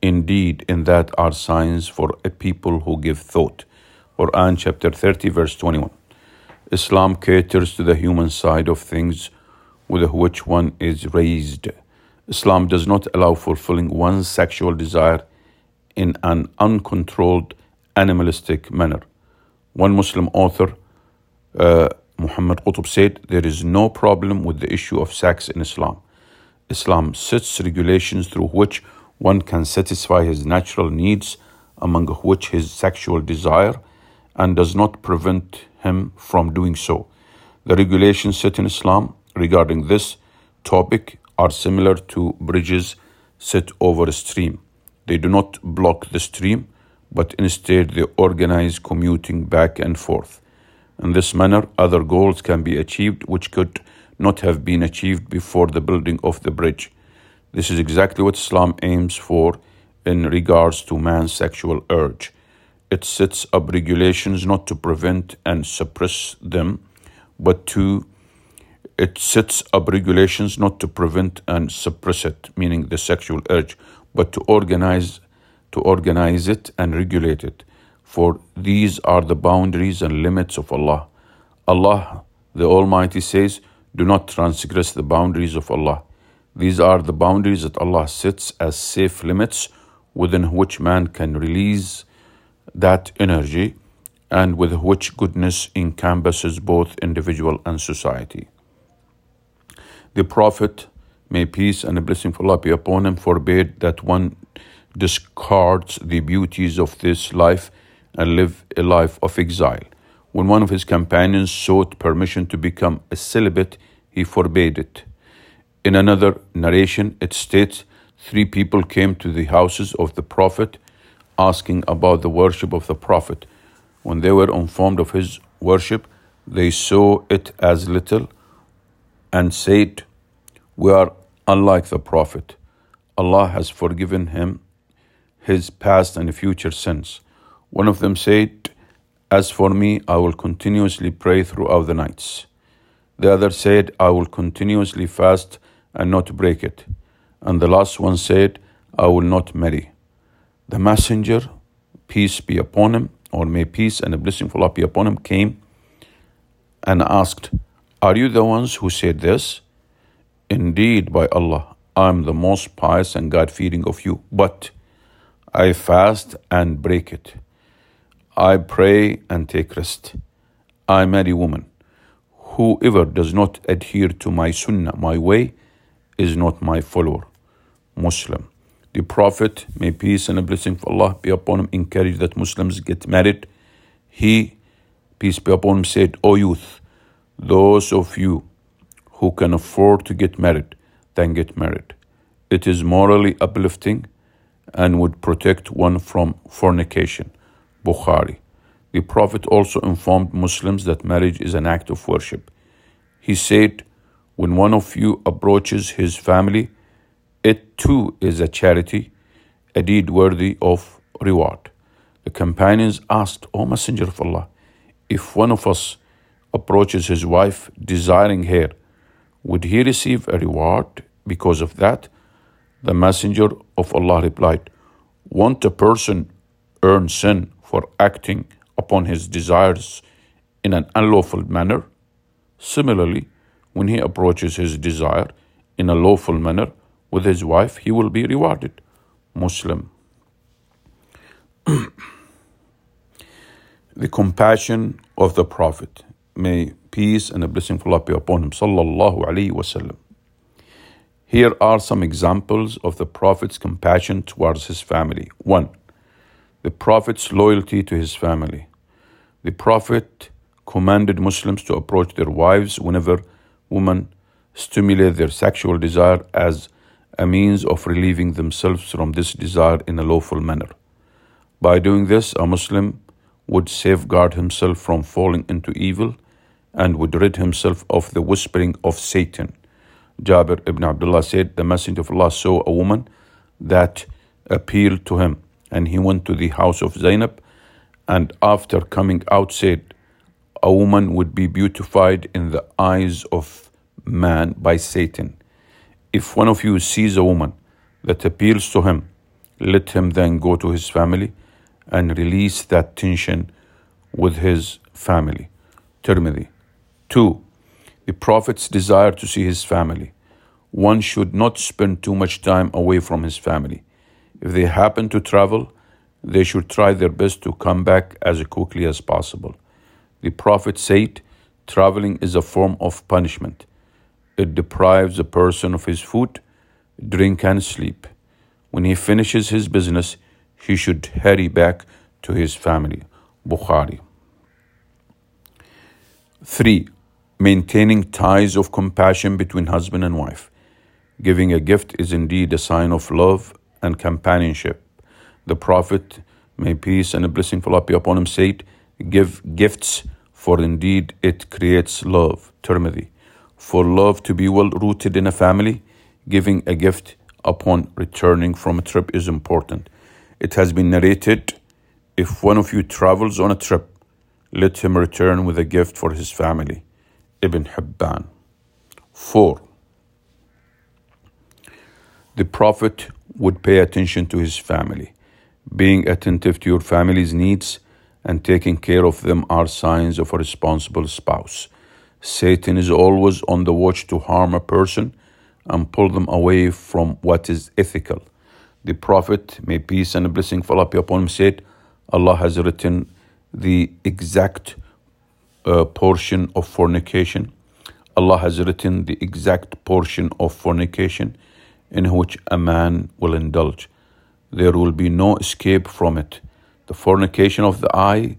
Indeed, in that are signs for a people who give thought. Quran chapter 30, verse 21. Islam caters to the human side of things with which one is raised. Islam does not allow fulfilling one's sexual desire in an uncontrolled, animalistic manner. One Muslim author, uh, Muhammad Qutb, said, There is no problem with the issue of sex in Islam. Islam sets regulations through which one can satisfy his natural needs, among which his sexual desire, and does not prevent him from doing so. The regulations set in Islam regarding this topic are similar to bridges set over a stream. They do not block the stream, but instead they organize commuting back and forth. In this manner, other goals can be achieved which could not have been achieved before the building of the bridge. This is exactly what Islam aims for in regards to man's sexual urge. It sets up regulations not to prevent and suppress them, but to it sets up regulations not to prevent and suppress it, meaning the sexual urge, but to organize to organize it and regulate it. For these are the boundaries and limits of Allah. Allah the Almighty says, Do not transgress the boundaries of Allah. These are the boundaries that Allah sets as safe limits within which man can release that energy and with which goodness encompasses both individual and society. The Prophet, may peace and a blessing of Allah be upon him, Forbid that one discards the beauties of this life and live a life of exile. When one of his companions sought permission to become a celibate, he forbade it. In another narration, it states three people came to the houses of the Prophet asking about the worship of the Prophet. When they were informed of his worship, they saw it as little and said, We are unlike the Prophet. Allah has forgiven him his past and future sins. One of them said, As for me, I will continuously pray throughout the nights. The other said, I will continuously fast and not break it. And the last one said, I will not marry. The messenger, peace be upon him, or may peace and a blessing of Allah be upon him, came and asked, Are you the ones who said this? Indeed, by Allah, I am the most pious and God fearing of you. But I fast and break it. I pray and take rest. I marry woman. Whoever does not adhere to my sunnah, my way, is not my follower. Muslim. The Prophet, may peace and a blessing of Allah be upon him, encouraged that Muslims get married. He, peace be upon him, said, O youth, those of you who can afford to get married, then get married. It is morally uplifting and would protect one from fornication. Bukhari. The Prophet also informed Muslims that marriage is an act of worship. He said, When one of you approaches his family, it too is a charity, a deed worthy of reward. The companions asked, O Messenger of Allah, if one of us approaches his wife desiring her, would he receive a reward because of that? The Messenger of Allah replied, Won't a person earn sin for acting upon his desires in an unlawful manner? Similarly, when he approaches his desire in a lawful manner with his wife, he will be rewarded. Muslim. the compassion of the Prophet. May peace and a blessing of Allah be upon him. Sallallahu Alaihi Wasallam. Here are some examples of the Prophet's compassion towards his family. 1. The Prophet's loyalty to his family. The Prophet commanded Muslims to approach their wives whenever women stimulate their sexual desire as a means of relieving themselves from this desire in a lawful manner. By doing this, a Muslim would safeguard himself from falling into evil and would rid himself of the whispering of Satan. Jabir ibn Abdullah said, The Messenger of Allah saw a woman that appealed to him, and he went to the house of Zainab, and after coming out said, A woman would be beautified in the eyes of man by Satan. If one of you sees a woman that appeals to him, let him then go to his family and release that tension with his family. Tirmidhi. 2 the Prophet's desire to see his family. One should not spend too much time away from his family. If they happen to travel, they should try their best to come back as quickly as possible. The Prophet said, Traveling is a form of punishment. It deprives a person of his food, drink, and sleep. When he finishes his business, he should hurry back to his family. Bukhari. 3 maintaining ties of compassion between husband and wife. Giving a gift is indeed a sign of love and companionship. The Prophet, may peace and a blessing of Allah be upon him, said, Give gifts, for indeed it creates love. Tirmidhi. For love to be well rooted in a family, giving a gift upon returning from a trip is important. It has been narrated if one of you travels on a trip, let him return with a gift for his family. Ibn Hibban. 4. The Prophet would pay attention to his family. Being attentive to your family's needs and taking care of them are signs of a responsible spouse. Satan is always on the watch to harm a person and pull them away from what is ethical. The Prophet, may peace and blessing be upon him, said, Allah has written the exact uh, portion of fornication. Allah has written the exact portion of fornication in which a man will indulge. There will be no escape from it. The fornication of the eye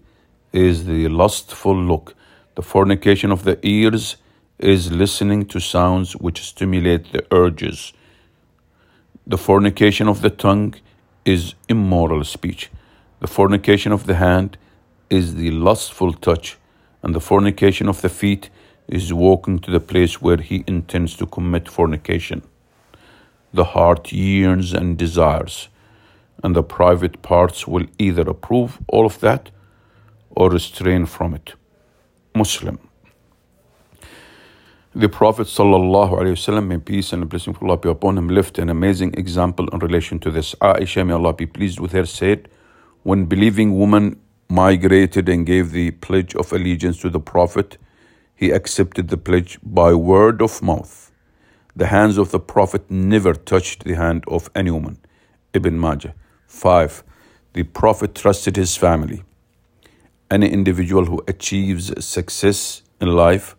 is the lustful look. The fornication of the ears is listening to sounds which stimulate the urges. The fornication of the tongue is immoral speech. The fornication of the hand is the lustful touch. And the fornication of the feet is walking to the place where he intends to commit fornication. The heart yearns and desires and the private parts will either approve all of that or restrain from it. Muslim. The Prophet ﷺ, may peace and blessing of Allah be upon him, left an amazing example in relation to this. Aisha, may Allah be pleased with her, said, When believing woman migrated and gave the pledge of allegiance to the Prophet, he accepted the pledge by word of mouth. The hands of the Prophet never touched the hand of any woman. Ibn Majah. 5. The Prophet trusted his family. Any individual who achieves success in life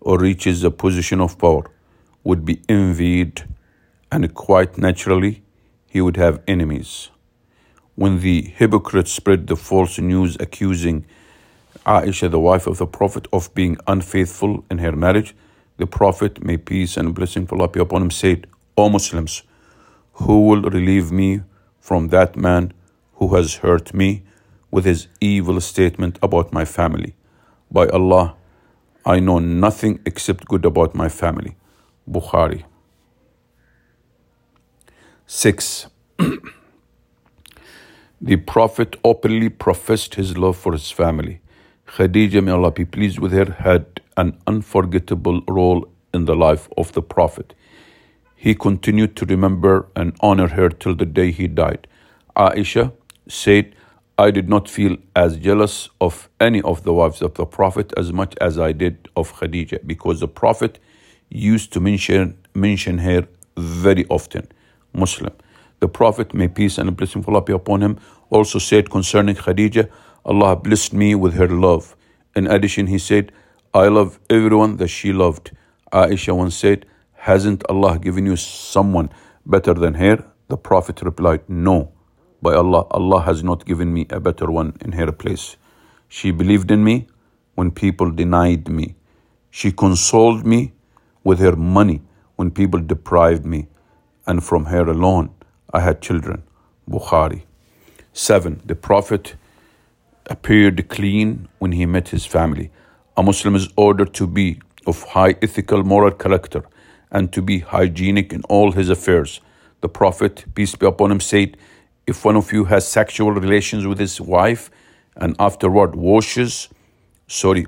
or reaches a position of power would be envied, and quite naturally, he would have enemies. When the hypocrites spread the false news accusing Aisha, the wife of the Prophet, of being unfaithful in her marriage, the Prophet, may peace and blessing of Allah be upon him, said, O Muslims, who will relieve me from that man who has hurt me with his evil statement about my family. By Allah, I know nothing except good about my family. Bukhari. 6. the Prophet openly professed his love for his family. Khadija, may Allah be pleased with her, had an unforgettable role in the life of the Prophet. He continued to remember and honor her till the day he died. Aisha said, I did not feel as jealous of any of the wives of the Prophet as much as I did of Khadija, because the Prophet used to mention, mention her very often. Muslim. The Prophet, may peace and blessing of Allah be upon him, also said concerning Khadija, Allah blessed me with her love. In addition, he said, I love everyone that she loved. Aisha once said, Hasn't Allah given you someone better than her? The Prophet replied, No. By Allah, Allah has not given me a better one in her place. She believed in me when people denied me. She consoled me with her money when people deprived me. And from her alone, I had children. Bukhari. 7. The Prophet appeared clean when he met his family. A Muslim is ordered to be of high ethical moral character and to be hygienic in all his affairs. The Prophet, peace be upon him, said, If one of you has sexual relations with his wife and afterward washes, sorry,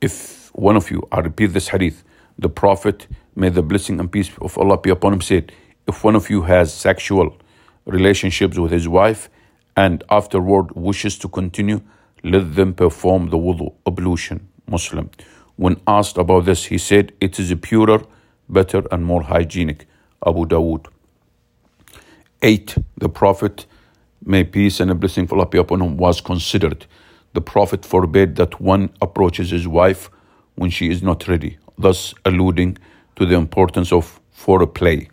if one of you, I repeat this hadith, the Prophet, may the blessing and peace of Allah be upon him, said, If one of you has sexual relationships with his wife and afterward wishes to continue, let them perform the wudu ablution. Muslim. When asked about this, he said, It is a purer better and more hygienic. Abu Dawood. 8. The Prophet, may peace and a blessing be upon him, was considered. The Prophet forbade that one approaches his wife when she is not ready, thus alluding to the importance of foreplay.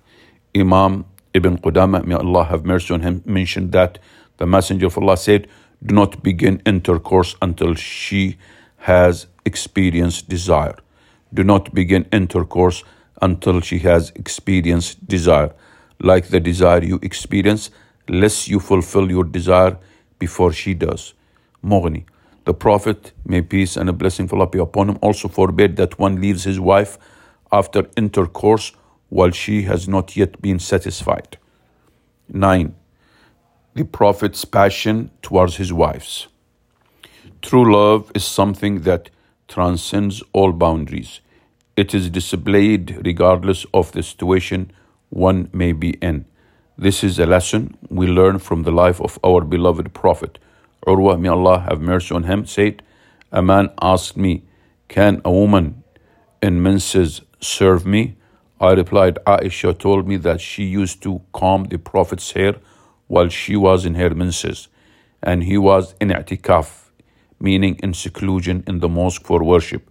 Imam Ibn Qudama, may Allah have mercy on him, mentioned that the Messenger of Allah said, Do not begin intercourse until she has experienced desire. Do not begin intercourse until she has experienced desire. Like the desire you experience, lest you fulfill your desire before she does. Mughni. The Prophet, may peace and a blessing of Allah be upon him, also forbade that one leaves his wife after intercourse while she has not yet been satisfied. 9. The Prophet's passion towards his wives. True love is something that transcends all boundaries. It is displayed regardless of the situation one may be in. This is a lesson we learn from the life of our beloved Prophet. Urwa, may Allah have mercy on him, said, A man asked me, Can a woman in menses serve me? I replied, Aisha told me that she used to comb the Prophet's hair while she was in her menses, and he was in i'tikaf, meaning in seclusion in the mosque for worship.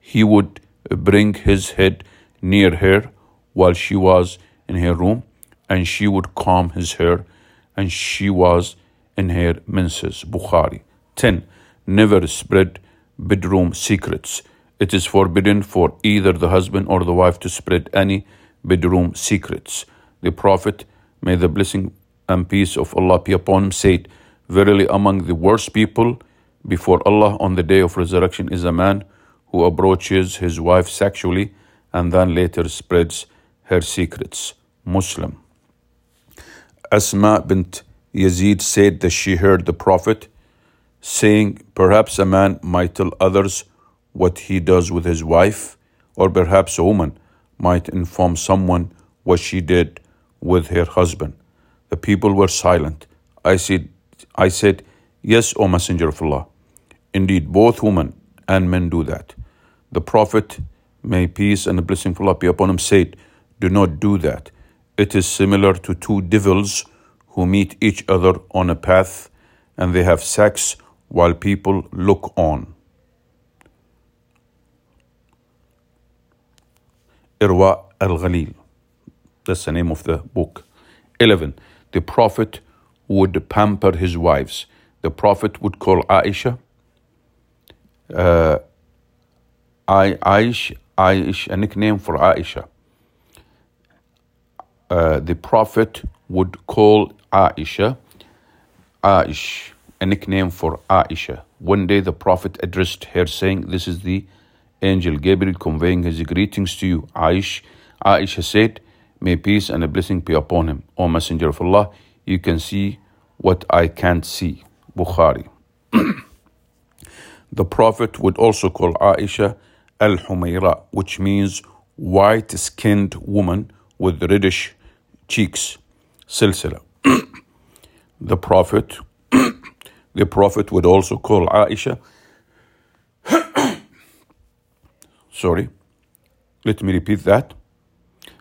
He would bring his head near her while she was in her room, and she would comb his hair, and she was in her menses. Bukhari. 10. Never spread bedroom secrets. It is forbidden for either the husband or the wife to spread any bedroom secrets. The Prophet, may the blessing and peace of Allah be upon him, said, Verily, among the worst people before Allah on the day of resurrection is a man who approaches his wife sexually and then later spreads her secrets. Muslim. Asma bint Yazid said that she heard the Prophet saying, Perhaps a man might tell others what he does with his wife, or perhaps a woman might inform someone what she did with her husband. The people were silent. I said, I said, Yes, O Messenger of Allah. Indeed, both women and men do that. The Prophet, may peace and the blessing of Allah be upon him, said, Do not do that. It is similar to two devils who meet each other on a path and they have sex while people look on. Irwa al Ghalil. That's the name of the book. 11. The Prophet would pamper his wives. The Prophet would call Aisha, uh, Aish, Aish, a nickname for Aisha. Uh, the Prophet would call Aisha Aish, a nickname for Aisha. One day the Prophet addressed her saying, This is the angel Gabriel conveying his greetings to you. Aish, Aisha said, May peace and a blessing be upon him. O Messenger of Allah, you can see what I can't see. Bukhari. the Prophet would also call Aisha Al Humayra, which means white skinned woman with reddish cheeks. Silsila. the Prophet the Prophet would also call Aisha sorry let me repeat that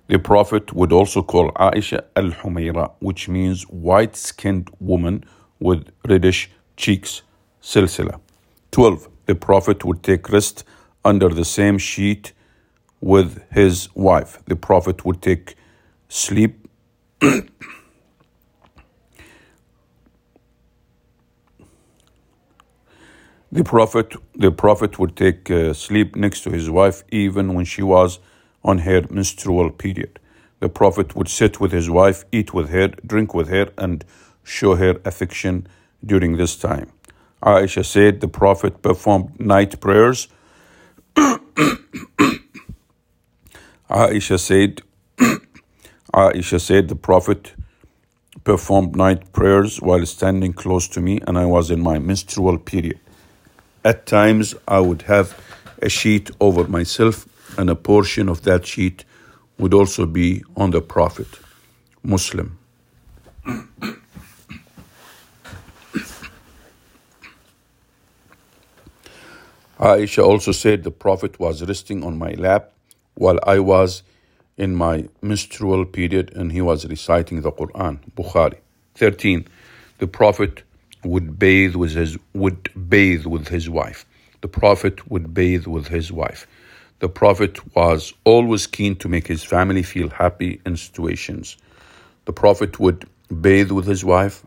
the Prophet would also call Aisha Al Humayra, which means white skinned woman with reddish cheeks. Silsila. 12. The Prophet would take rest under the same sheet with his wife. The Prophet would take sleep. The Prophet, the Prophet would take uh, sleep next to his wife even when she was on her menstrual period. The Prophet would sit with his wife, eat with her, drink with her, and show her affection during this time. Aisha said the Prophet performed night prayers. Aisha said, Aisha said the Prophet performed night prayers while standing close to me, and I was in my menstrual period. At times, I would have a sheet over myself and a portion of that sheet would also be on the Prophet. Muslim. Aisha also said the Prophet was resting on my lap while I was in my menstrual period and he was reciting the Quran. Bukhari. 13. The Prophet would bathe with his would bathe with his wife. The Prophet would bathe with his wife. The Prophet was always keen to make his family feel happy in situations. The Prophet would bathe with his wife,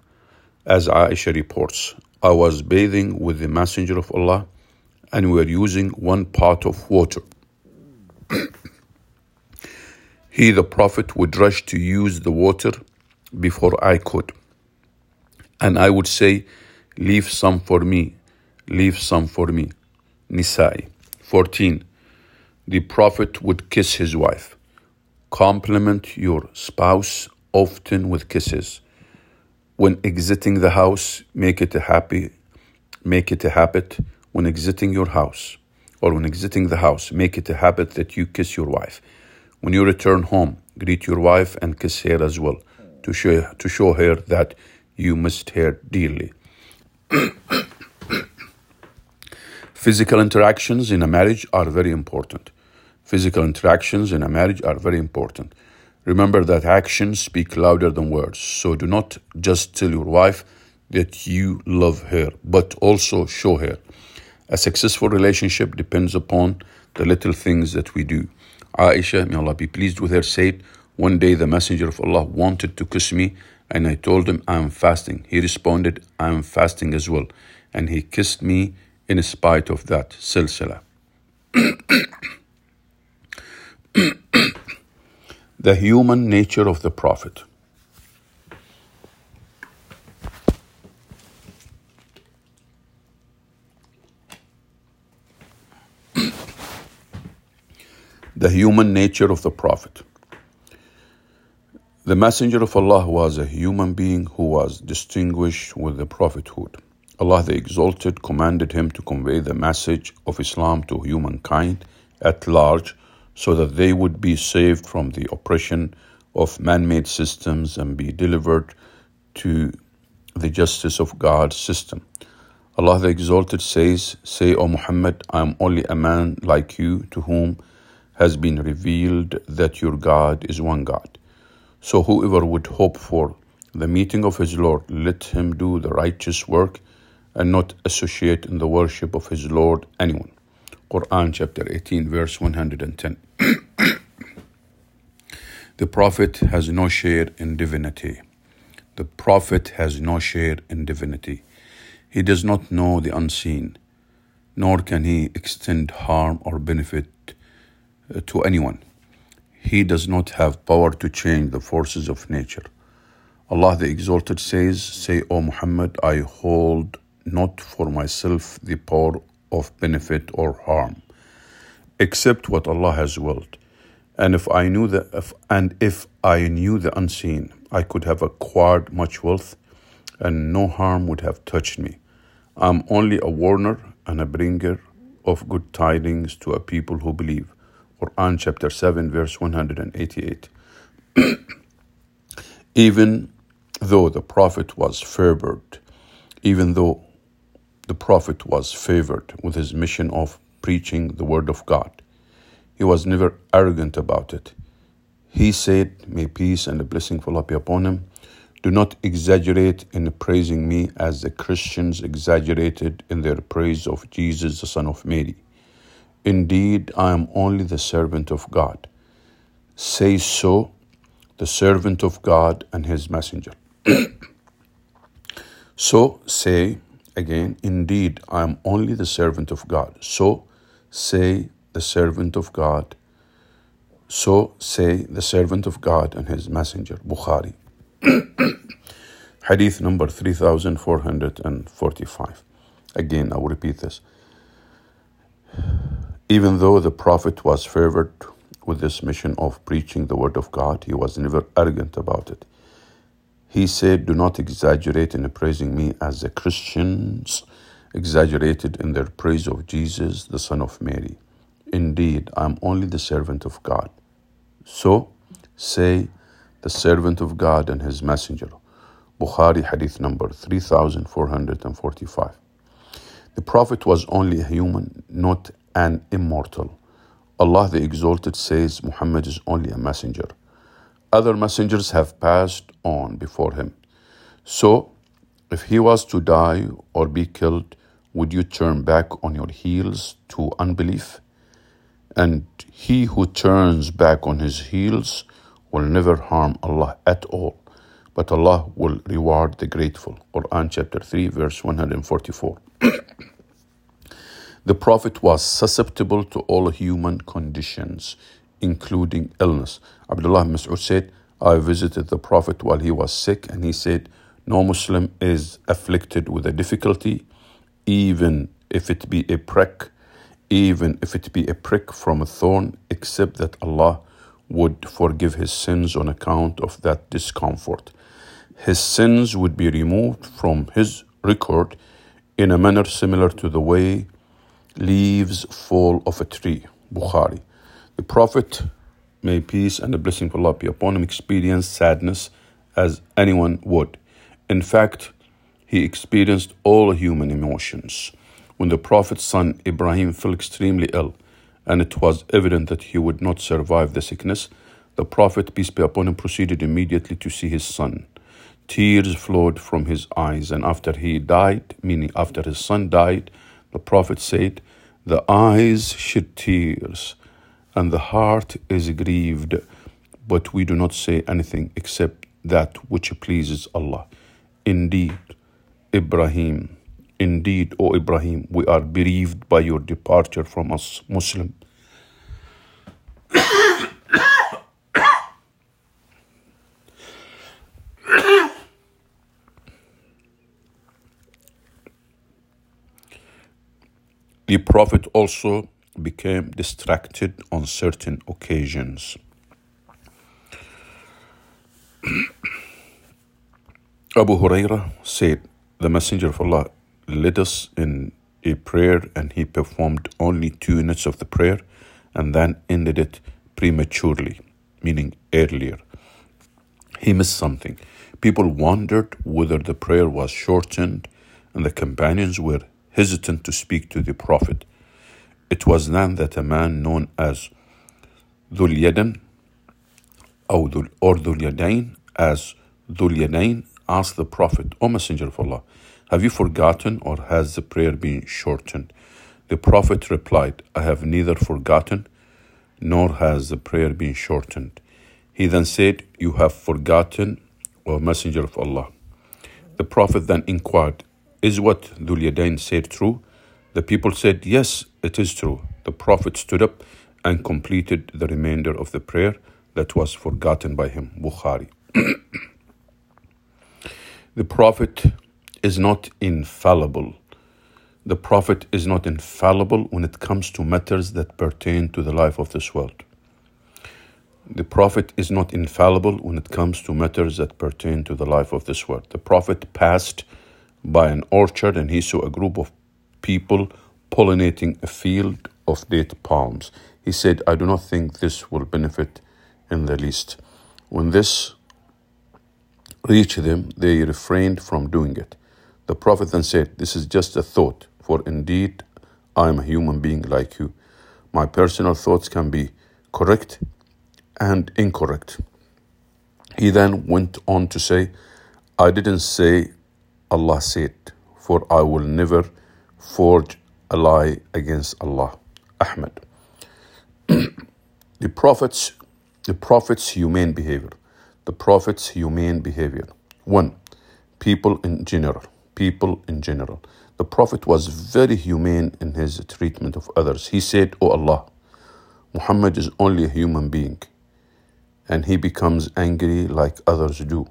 as Aisha reports. I was bathing with the Messenger of Allah, and we were using one pot of water. he, the Prophet, would rush to use the water before I could. And I would say, Leave some for me, leave some for me. Nisa'i. 14 the Prophet would kiss his wife. Compliment your spouse often with kisses. When exiting the house, make it a happy, make it a habit. When exiting your house, or when exiting the house, make it a habit that you kiss your wife. When you return home, greet your wife and kiss her as well to show, to show her that you must her dearly. Physical interactions in a marriage are very important. Physical interactions in a marriage are very important. Remember that actions speak louder than words. So do not just tell your wife that you love her, but also show her. A successful relationship depends upon the little things that we do. Aisha, may Allah be pleased with her, said, One day the Messenger of Allah wanted to kiss me, and I told him, I am fasting. He responded, I am fasting as well. And he kissed me in spite of that. Silsila. the human nature of the Prophet. the human nature of the Prophet. The Messenger of Allah was a human being who was distinguished with the prophethood. Allah the Exalted commanded him to convey the message of Islam to humankind at large so that they would be saved from the oppression of man made systems and be delivered to the justice of God's system. Allah the Exalted says, Say, O Muhammad, I am only a man like you to whom has been revealed that your God is one God. So whoever would hope for the meeting of his Lord, let him do the righteous work and not associate in the worship of his Lord anyone. Quran chapter 18, verse 110. the Prophet has no share in divinity. The Prophet has no share in divinity. He does not know the unseen, nor can he extend harm or benefit uh, to anyone. He does not have power to change the forces of nature. Allah the Exalted says, Say, O Muhammad, I hold not for myself the power of benefit or harm, except what Allah has willed. And if I knew the if, and if I knew the unseen, I could have acquired much wealth, and no harm would have touched me. I am only a warner and a bringer of good tidings to a people who believe. Quran chapter 7 verse 188. even though the prophet was favored, even though the prophet was favored with his mission of preaching the word of God, he was never arrogant about it. He said, May peace and the blessing fall be upon him. Do not exaggerate in praising me as the Christians exaggerated in their praise of Jesus, the Son of Mary. Indeed, I am only the servant of God. Say so, the servant of God and his messenger. so say again, indeed, I am only the servant of God. So say the servant of God. So say the servant of God and his messenger. Bukhari. Hadith number 3445. Again, I will repeat this. Even though the Prophet was favored with this mission of preaching the Word of God, he was never arrogant about it. He said, Do not exaggerate in praising me as the Christians exaggerated in their praise of Jesus, the Son of Mary. Indeed, I am only the servant of God. So say, the servant of God and his messenger. Bukhari hadith number 3445. The Prophet was only a human, not and immortal. Allah the Exalted says Muhammad is only a messenger. Other messengers have passed on before him. So, if he was to die or be killed, would you turn back on your heels to unbelief? And he who turns back on his heels will never harm Allah at all, but Allah will reward the grateful. Quran chapter 3, verse 144. The Prophet was susceptible to all human conditions, including illness. Abdullah Mas'ud said, I visited the Prophet while he was sick, and he said, No Muslim is afflicted with a difficulty, even if it be a prick, even if it be a prick from a thorn, except that Allah would forgive his sins on account of that discomfort. His sins would be removed from his record in a manner similar to the way leaves fall off a tree. Bukhari. The Prophet may peace and the blessing of Allah be upon him, experienced sadness as anyone would. In fact, he experienced all human emotions. When the Prophet's son Ibrahim fell extremely ill, and it was evident that he would not survive the sickness, the Prophet, peace be upon him, proceeded immediately to see his son. Tears flowed from his eyes, and after he died, meaning after his son died, the Prophet said, The eyes shed tears, and the heart is grieved, but we do not say anything except that which pleases Allah. Indeed, Ibrahim, indeed, O Ibrahim, we are bereaved by your departure from us, Muslim. The Prophet also became distracted on certain occasions. Abu Huraira said, The Messenger of Allah led us in a prayer and he performed only two units of the prayer and then ended it prematurely, meaning earlier. He missed something. People wondered whether the prayer was shortened, and the companions were hesitant to speak to the Prophet. It was then that a man known as Dhul Yadan or Dhul Yadain as Dhul Yadain asked the Prophet, O Messenger of Allah, have you forgotten or has the prayer been shortened? The Prophet replied, I have neither forgotten nor has the prayer been shortened. He then said, You have forgotten, O Messenger of Allah. The Prophet then inquired, Is what Dhul said true? The people said, Yes, it is true. The Prophet stood up and completed the remainder of the prayer that was forgotten by him. Bukhari. the Prophet is not infallible. The Prophet is not infallible when it comes to matters that pertain to the life of this world. The Prophet is not infallible when it comes to matters that pertain to the life of this world. The Prophet passed by an orchard and he saw a group of people pollinating a field of date palms. He said, I do not think this will benefit in the least. When this reached them, they refrained from doing it. The Prophet then said, This is just a thought, for indeed I am a human being like you. My personal thoughts can be correct and incorrect. He then went on to say, I didn't say Allah said, for I will never forge a lie against Allah. Ahmed. the prophets the prophet's humane behavior. The prophet's humane behavior. One, people in general people in general. The Prophet was very humane in his treatment of others. He said, O oh Allah, Muhammad is only a human being, and he becomes angry like others do.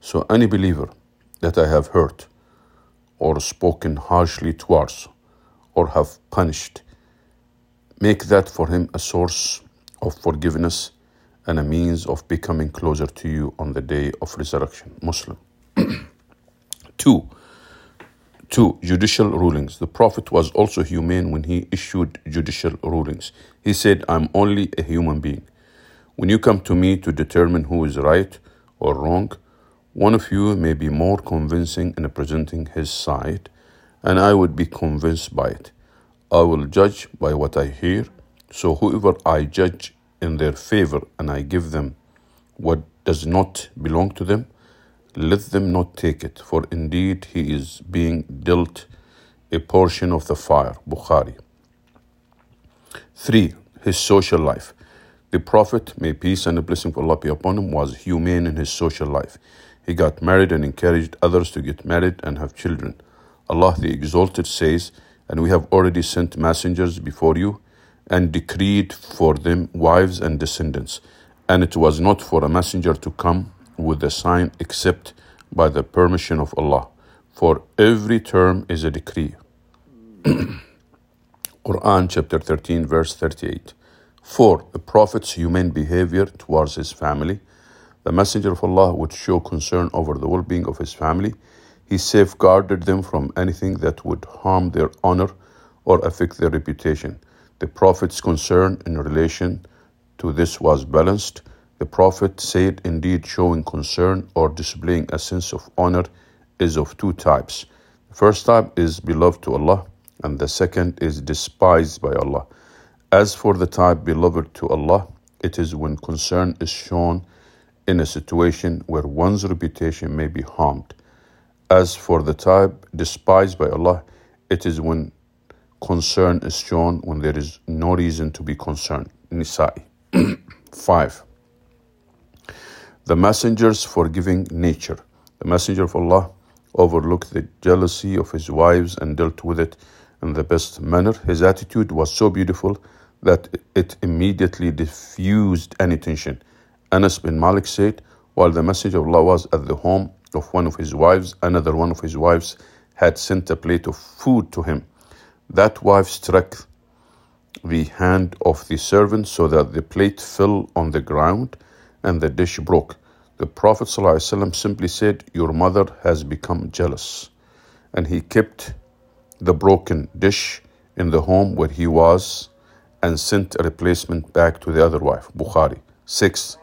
So any believer that I have hurt, or spoken harshly towards, or have punished, make that for him a source of forgiveness and a means of becoming closer to you on the day of resurrection. Muslim. Two, Two, judicial rulings. The Prophet was also humane when he issued judicial rulings. He said, I'm only a human being. When you come to me to determine who is right or wrong, one of you may be more convincing in presenting his side, and I would be convinced by it. I will judge by what I hear, so whoever I judge in their favor and I give them what does not belong to them, let them not take it, for indeed he is being dealt a portion of the fire. Bukhari. 3. His social life. The Prophet, may peace and the blessing of Allah be upon him, was humane in his social life. He got married and encouraged others to get married and have children. Allah the Exalted says, And we have already sent messengers before you and decreed for them wives and descendants. And it was not for a messenger to come with a sign except by the permission of Allah. For every term is a decree. Quran chapter 13, verse 38. 4. The Prophet's humane behavior towards his family. The Messenger of Allah would show concern over the well being of his family. He safeguarded them from anything that would harm their honor or affect their reputation. The Prophet's concern in relation to this was balanced. The Prophet said, Indeed, showing concern or displaying a sense of honor is of two types. The first type is beloved to Allah, and the second is despised by Allah. As for the type beloved to Allah, it is when concern is shown in a situation where one's reputation may be harmed. As for the type despised by Allah, it is when concern is shown when there is no reason to be concerned. Nisa'i. 5. The messenger's forgiving nature. The messenger of Allah overlooked the jealousy of his wives and dealt with it in the best manner. His attitude was so beautiful that it immediately diffused any tension. Anas bin Malik said, while the messenger of Allah was at the home of one of his wives, another one of his wives had sent a plate of food to him. That wife struck the hand of the servant so that the plate fell on the ground and the dish broke. The Prophet ﷺ simply said, Your mother has become jealous. And he kept the broken dish in the home where he was and sent a replacement back to the other wife. Bukhari. 6.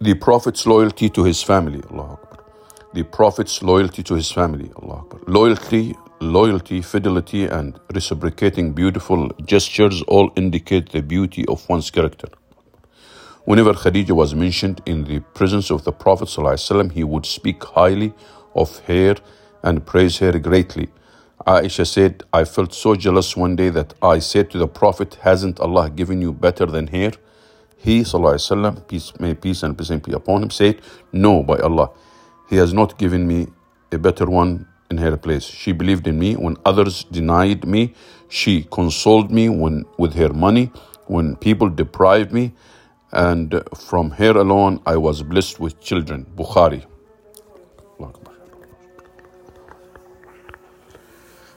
The Prophet's loyalty to his family. Allah Akbar. The Prophet's loyalty to his family. Allah Akbar. Loyalty, loyalty, fidelity, and reciprocating beautiful gestures all indicate the beauty of one's character. Whenever Khadija was mentioned in the presence of the Prophet he would speak highly of her and praise her greatly. Aisha said, I felt so jealous one day that I said to the Prophet, Hasn't Allah given you better than her? He, وسلم, peace, may peace and peace be upon him, said, No, by Allah, He has not given me a better one in her place. She believed in me when others denied me. She consoled me when, with her money when people deprived me. And from her alone, I was blessed with children. Bukhari.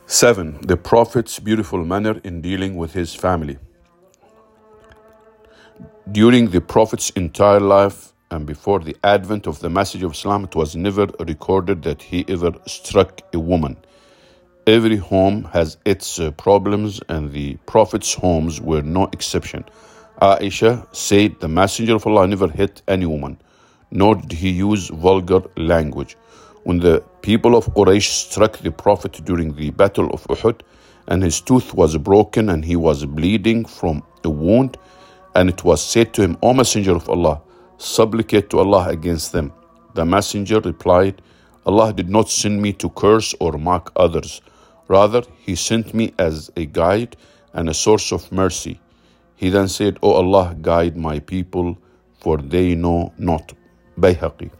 Seven, the Prophet's beautiful manner in dealing with his family. During the Prophet's entire life and before the advent of the message of Islam, it was never recorded that he ever struck a woman. Every home has its uh, problems, and the Prophet's homes were no exception. Aisha said the Messenger of Allah never hit any woman, nor did he use vulgar language. When the people of Quraysh struck the Prophet during the Battle of Uhud, and his tooth was broken and he was bleeding from a wound, and it was said to him, O Messenger of Allah, supplicate to Allah against them. The Messenger replied, Allah did not send me to curse or mock others. Rather, He sent me as a guide and a source of mercy. He then said, O Allah, guide my people, for they know not. Bayhaqi.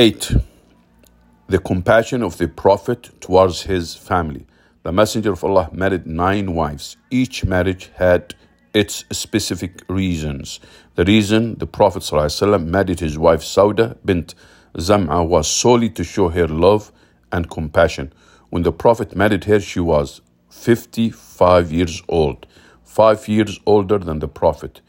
Eight, the compassion of the Prophet towards his family. The Messenger of Allah married nine wives. Each marriage had its specific reasons. The reason the Prophet ﷺ married his wife Sauda bint Zam'a was solely to show her love and compassion. When the Prophet married her, she was 55 years old, five years older than the Prophet.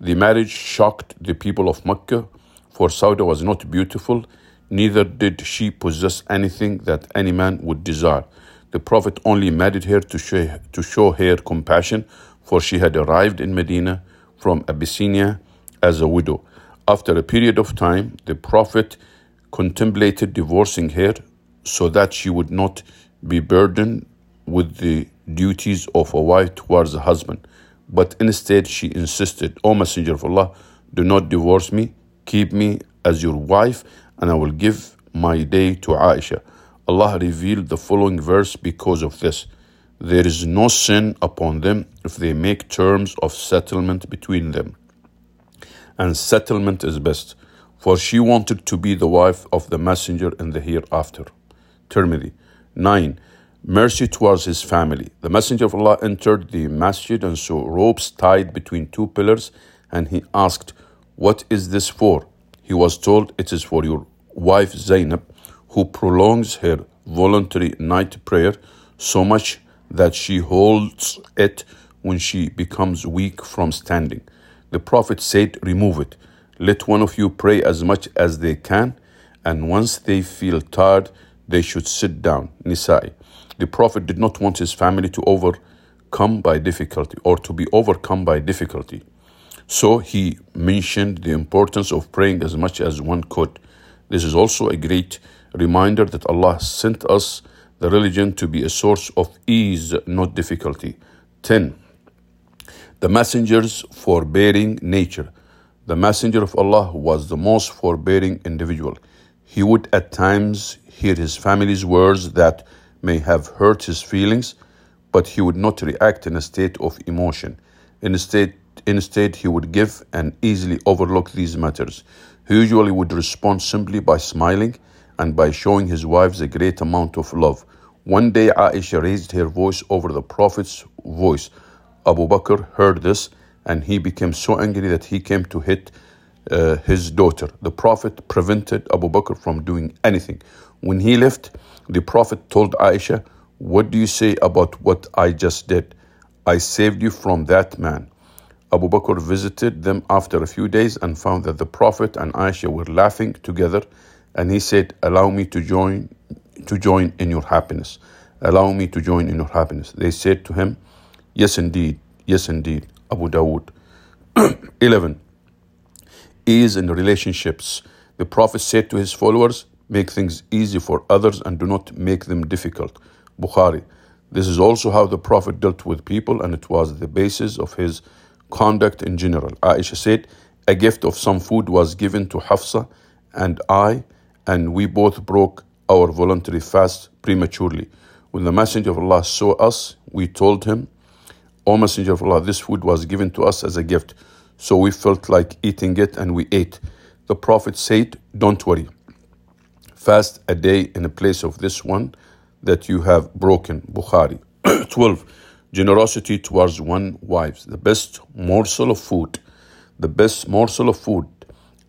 The marriage shocked the people of Mecca, for Sauda was not beautiful, neither did she possess anything that any man would desire. The Prophet only married her to show, to show her compassion, for she had arrived in Medina from Abyssinia as a widow. After a period of time, the Prophet contemplated divorcing her so that she would not be burdened with the duties of a wife towards a husband. But instead, she insisted, O Messenger of Allah, do not divorce me, keep me as your wife, and I will give my day to Aisha. Allah revealed the following verse because of this. There is no sin upon them if they make terms of settlement between them. And settlement is best, for she wanted to be the wife of the messenger in the hereafter. Tirmidhi. 9. Mercy towards his family. The messenger of Allah entered the masjid and saw ropes tied between two pillars, and he asked, What is this for? He was told, It is for your wife Zainab who prolongs her voluntary night prayer so much that she holds it when she becomes weak from standing. The Prophet said, Remove it. Let one of you pray as much as they can, and once they feel tired, they should sit down. Nisa'i. The Prophet did not want his family to overcome by difficulty or to be overcome by difficulty. So he mentioned the importance of praying as much as one could. This is also a great reminder that Allah sent us the religion to be a source of ease, not difficulty. 10. The messenger's forbearing nature. The messenger of Allah was the most forbearing individual. He would at times hear his family's words that may have hurt his feelings, but he would not react in a state of emotion. Instead, instead, he would give and easily overlook these matters. He usually would respond simply by smiling and by showing his wives a great amount of love. One day, Aisha raised her voice over the Prophet's voice. Abu Bakr heard this and he became so angry that he came to hit uh, his daughter. The Prophet prevented Abu Bakr from doing anything. When he left, the Prophet told Aisha, What do you say about what I just did? I saved you from that man. Abu Bakr visited them after a few days and found that the Prophet and Aisha were laughing together, and he said, Allow me to join to join in your happiness. Allow me to join in your happiness. They said to him, Yes indeed, yes indeed. Abu Dawood. 11 ease in relationships. The Prophet said to his followers, Make things easy for others and do not make them difficult. Bukhari. This is also how the Prophet dealt with people, and it was the basis of his conduct in general. Aisha said, A gift of some food was given to Hafsa and I, and we both broke our voluntary fast prematurely. When the Messenger of Allah saw us, we told him, O Messenger of Allah, this food was given to us as a gift. So we felt like eating it and we ate. The Prophet said, Don't worry. Fast a day in a place of this one that you have broken. Bukhari. 12. Generosity towards one wives. The best morsel of food, the best morsel of food,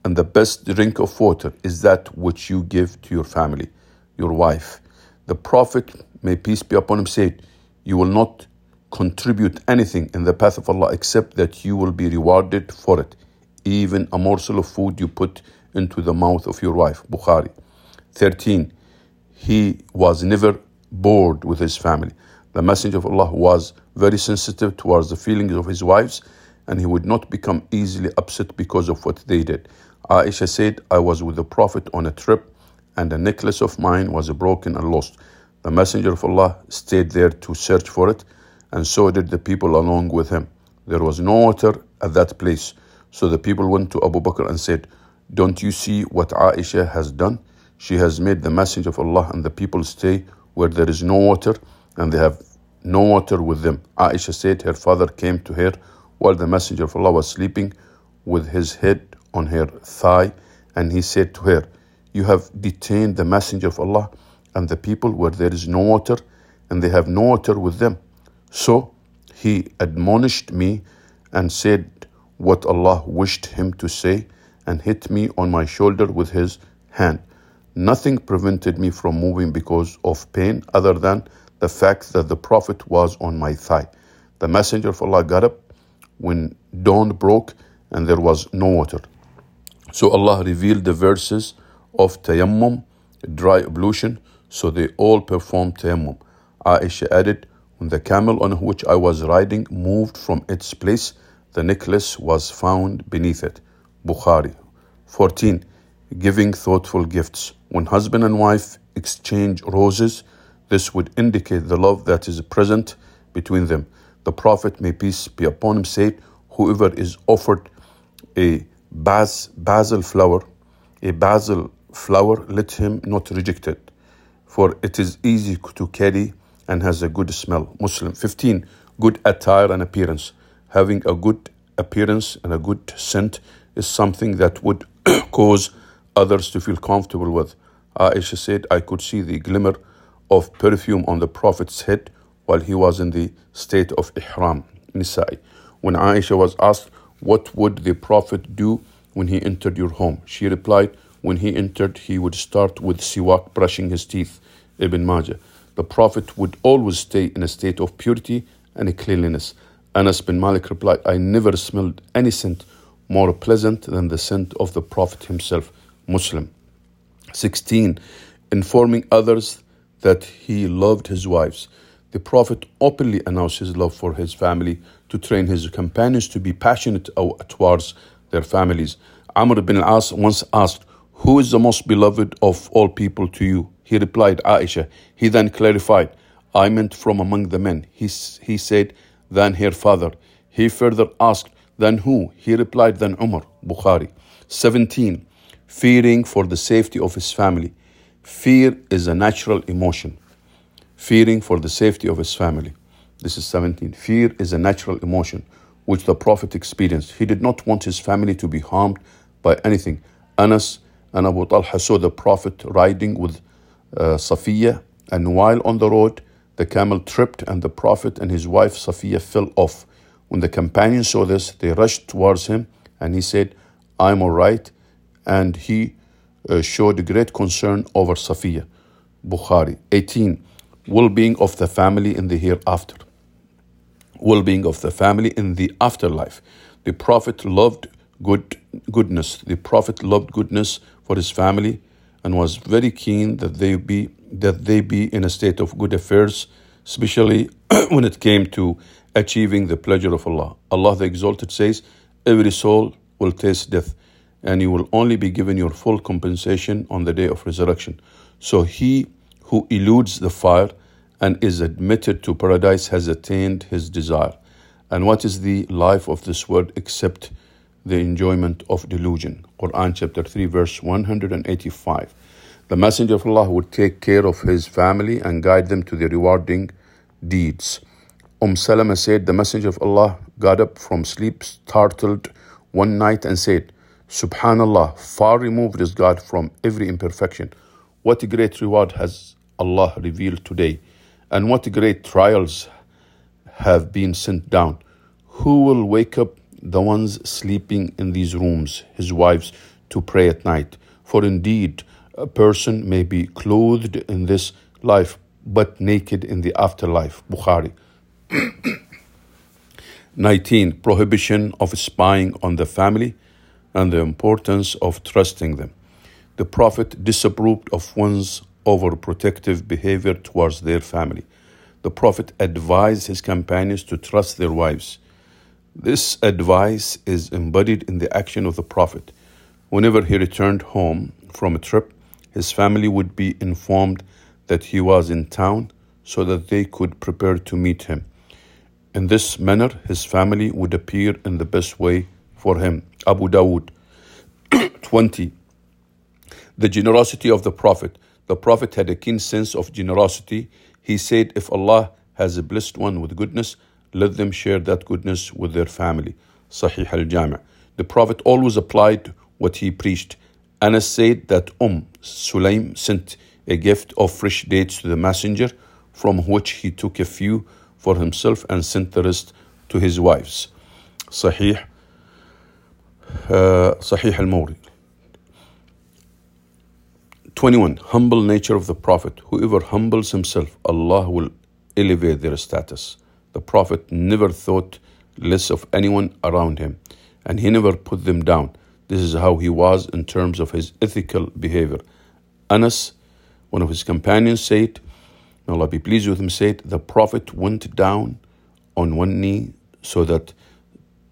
and the best drink of water is that which you give to your family, your wife. The Prophet, may peace be upon him, said, You will not contribute anything in the path of Allah except that you will be rewarded for it. Even a morsel of food you put into the mouth of your wife. Bukhari. 13. He was never bored with his family. The Messenger of Allah was very sensitive towards the feelings of his wives and he would not become easily upset because of what they did. Aisha said, I was with the Prophet on a trip and a necklace of mine was broken and lost. The Messenger of Allah stayed there to search for it and so did the people along with him. There was no water at that place. So the people went to Abu Bakr and said, Don't you see what Aisha has done? She has made the Messenger of Allah and the people stay where there is no water and they have no water with them. Aisha said her father came to her while the messenger of Allah was sleeping with his head on her thigh and he said to her, You have detained the messenger of Allah and the people where there is no water and they have no water with them. So he admonished me and said what Allah wished him to say and hit me on my shoulder with his hand. Nothing prevented me from moving because of pain other than the fact that the Prophet was on my thigh. The Messenger of Allah got up when dawn broke and there was no water. So Allah revealed the verses of tayammum, dry ablution, so they all performed tayammum. Aisha added, when the camel on which I was riding moved from its place, the necklace was found beneath it. Bukhari. 14. Giving thoughtful gifts. When husband and wife exchange roses, this would indicate the love that is present between them. The Prophet, may peace be upon him, said, Whoever is offered a bas- basil flower, a basil flower, let him not reject it, for it is easy to carry and has a good smell. Muslim. 15. Good attire and appearance. Having a good appearance and a good scent is something that would cause others to feel comfortable with. Aisha said, I could see the glimmer of perfume on the Prophet's head while he was in the state of ihram. Nisa'i. When Aisha was asked, What would the Prophet do when he entered your home? She replied, When he entered, he would start with siwak, brushing his teeth. Ibn Majah the Prophet would always stay in a state of purity and cleanliness. Anas bin Malik replied, I never smelled any scent more pleasant than the scent of the Prophet himself. Muslim. 16. Informing others that he loved his wives. The Prophet openly announced his love for his family to train his companions to be passionate towards their families. Amr ibn al-As once asked, Who is the most beloved of all people to you? He replied, Aisha. He then clarified, I meant from among the men. He, he said, Then her father. He further asked, Then who? He replied, Then Umar. Bukhari. 17. Fearing for the safety of his family. Fear is a natural emotion. Fearing for the safety of his family. This is 17. Fear is a natural emotion which the Prophet experienced. He did not want his family to be harmed by anything. Anas and Abu Talha saw the Prophet riding with uh, Safiya, and while on the road, the camel tripped, and the Prophet and his wife Safiya fell off. When the companions saw this, they rushed towards him, and he said, I'm all right. And he uh, showed great concern over Safiya. Bukhari. 18. Well being of the family in the hereafter. Well being of the family in the afterlife. The Prophet loved good goodness. The Prophet loved goodness for his family and was very keen that they be that they be in a state of good affairs, especially when it came to achieving the pleasure of Allah. Allah the Exalted says, Every soul will taste death, and you will only be given your full compensation on the day of resurrection. So he who eludes the fire and is admitted to paradise has attained his desire. And what is the life of this world except the enjoyment of delusion. Quran chapter 3 verse 185. The Messenger of Allah would take care of his family and guide them to the rewarding deeds. Umm Salama said, The Messenger of Allah got up from sleep startled one night and said, Subhanallah, far removed is God from every imperfection. What great reward has Allah revealed today, and what great trials have been sent down. Who will wake up the ones sleeping in these rooms, his wives, to pray at night. For indeed, a person may be clothed in this life, but naked in the afterlife. Bukhari. 19. Prohibition of spying on the family and the importance of trusting them. The Prophet disapproved of one's overprotective behavior towards their family. The Prophet advised his companions to trust their wives this advice is embodied in the action of the Prophet. Whenever he returned home from a trip, his family would be informed that he was in town so that they could prepare to meet him. In this manner, his family would appear in the best way for him. Abu Dawood 20. The generosity of the Prophet. The Prophet had a keen sense of generosity. He said, If Allah has a blessed one with goodness, let them share that goodness with their family. Sahih al Jami'. The Prophet always applied what he preached. Anas said that Umm Sulaim sent a gift of fresh dates to the messenger, from which he took a few for himself and sent the rest to his wives. Sahih, Uh, Sahih al Mawri. 21. Humble nature of the Prophet. Whoever humbles himself, Allah will elevate their status. The Prophet never thought less of anyone around him, and he never put them down. This is how he was in terms of his ethical behavior. Anas, one of his companions, said, May Allah be pleased with him, said, The Prophet went down on one knee so that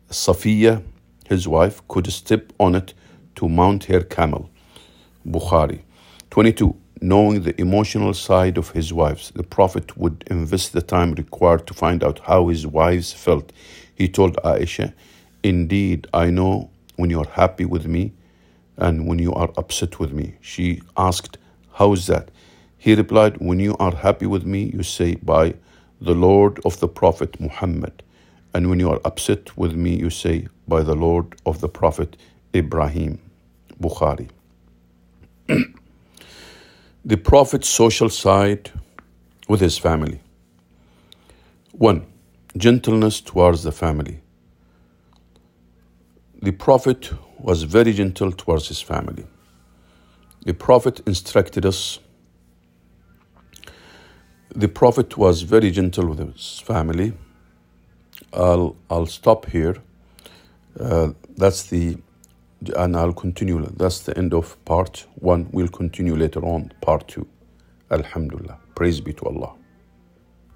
Safiya, his wife, could step on it to mount her camel. Bukhari. 22 knowing the emotional side of his wives. The Prophet would invest the time required to find out how his wives felt. He told Aisha, Indeed, I know when you are happy with me and when you are upset with me. She asked, How is that? He replied, When you are happy with me, you say, By the Lord of the Prophet Muhammad. And when you are upset with me, you say, By the Lord of the Prophet Ibrahim. Bukhari. The Prophet's social side with his family. 1. Gentleness towards the family. The Prophet was very gentle towards his family. The Prophet instructed us. The Prophet was very gentle with his family. I'll, I'll stop here. Uh, that's the and I'll continue. That's the end of part one. We'll continue later on, part two. Alhamdulillah. Praise be to Allah.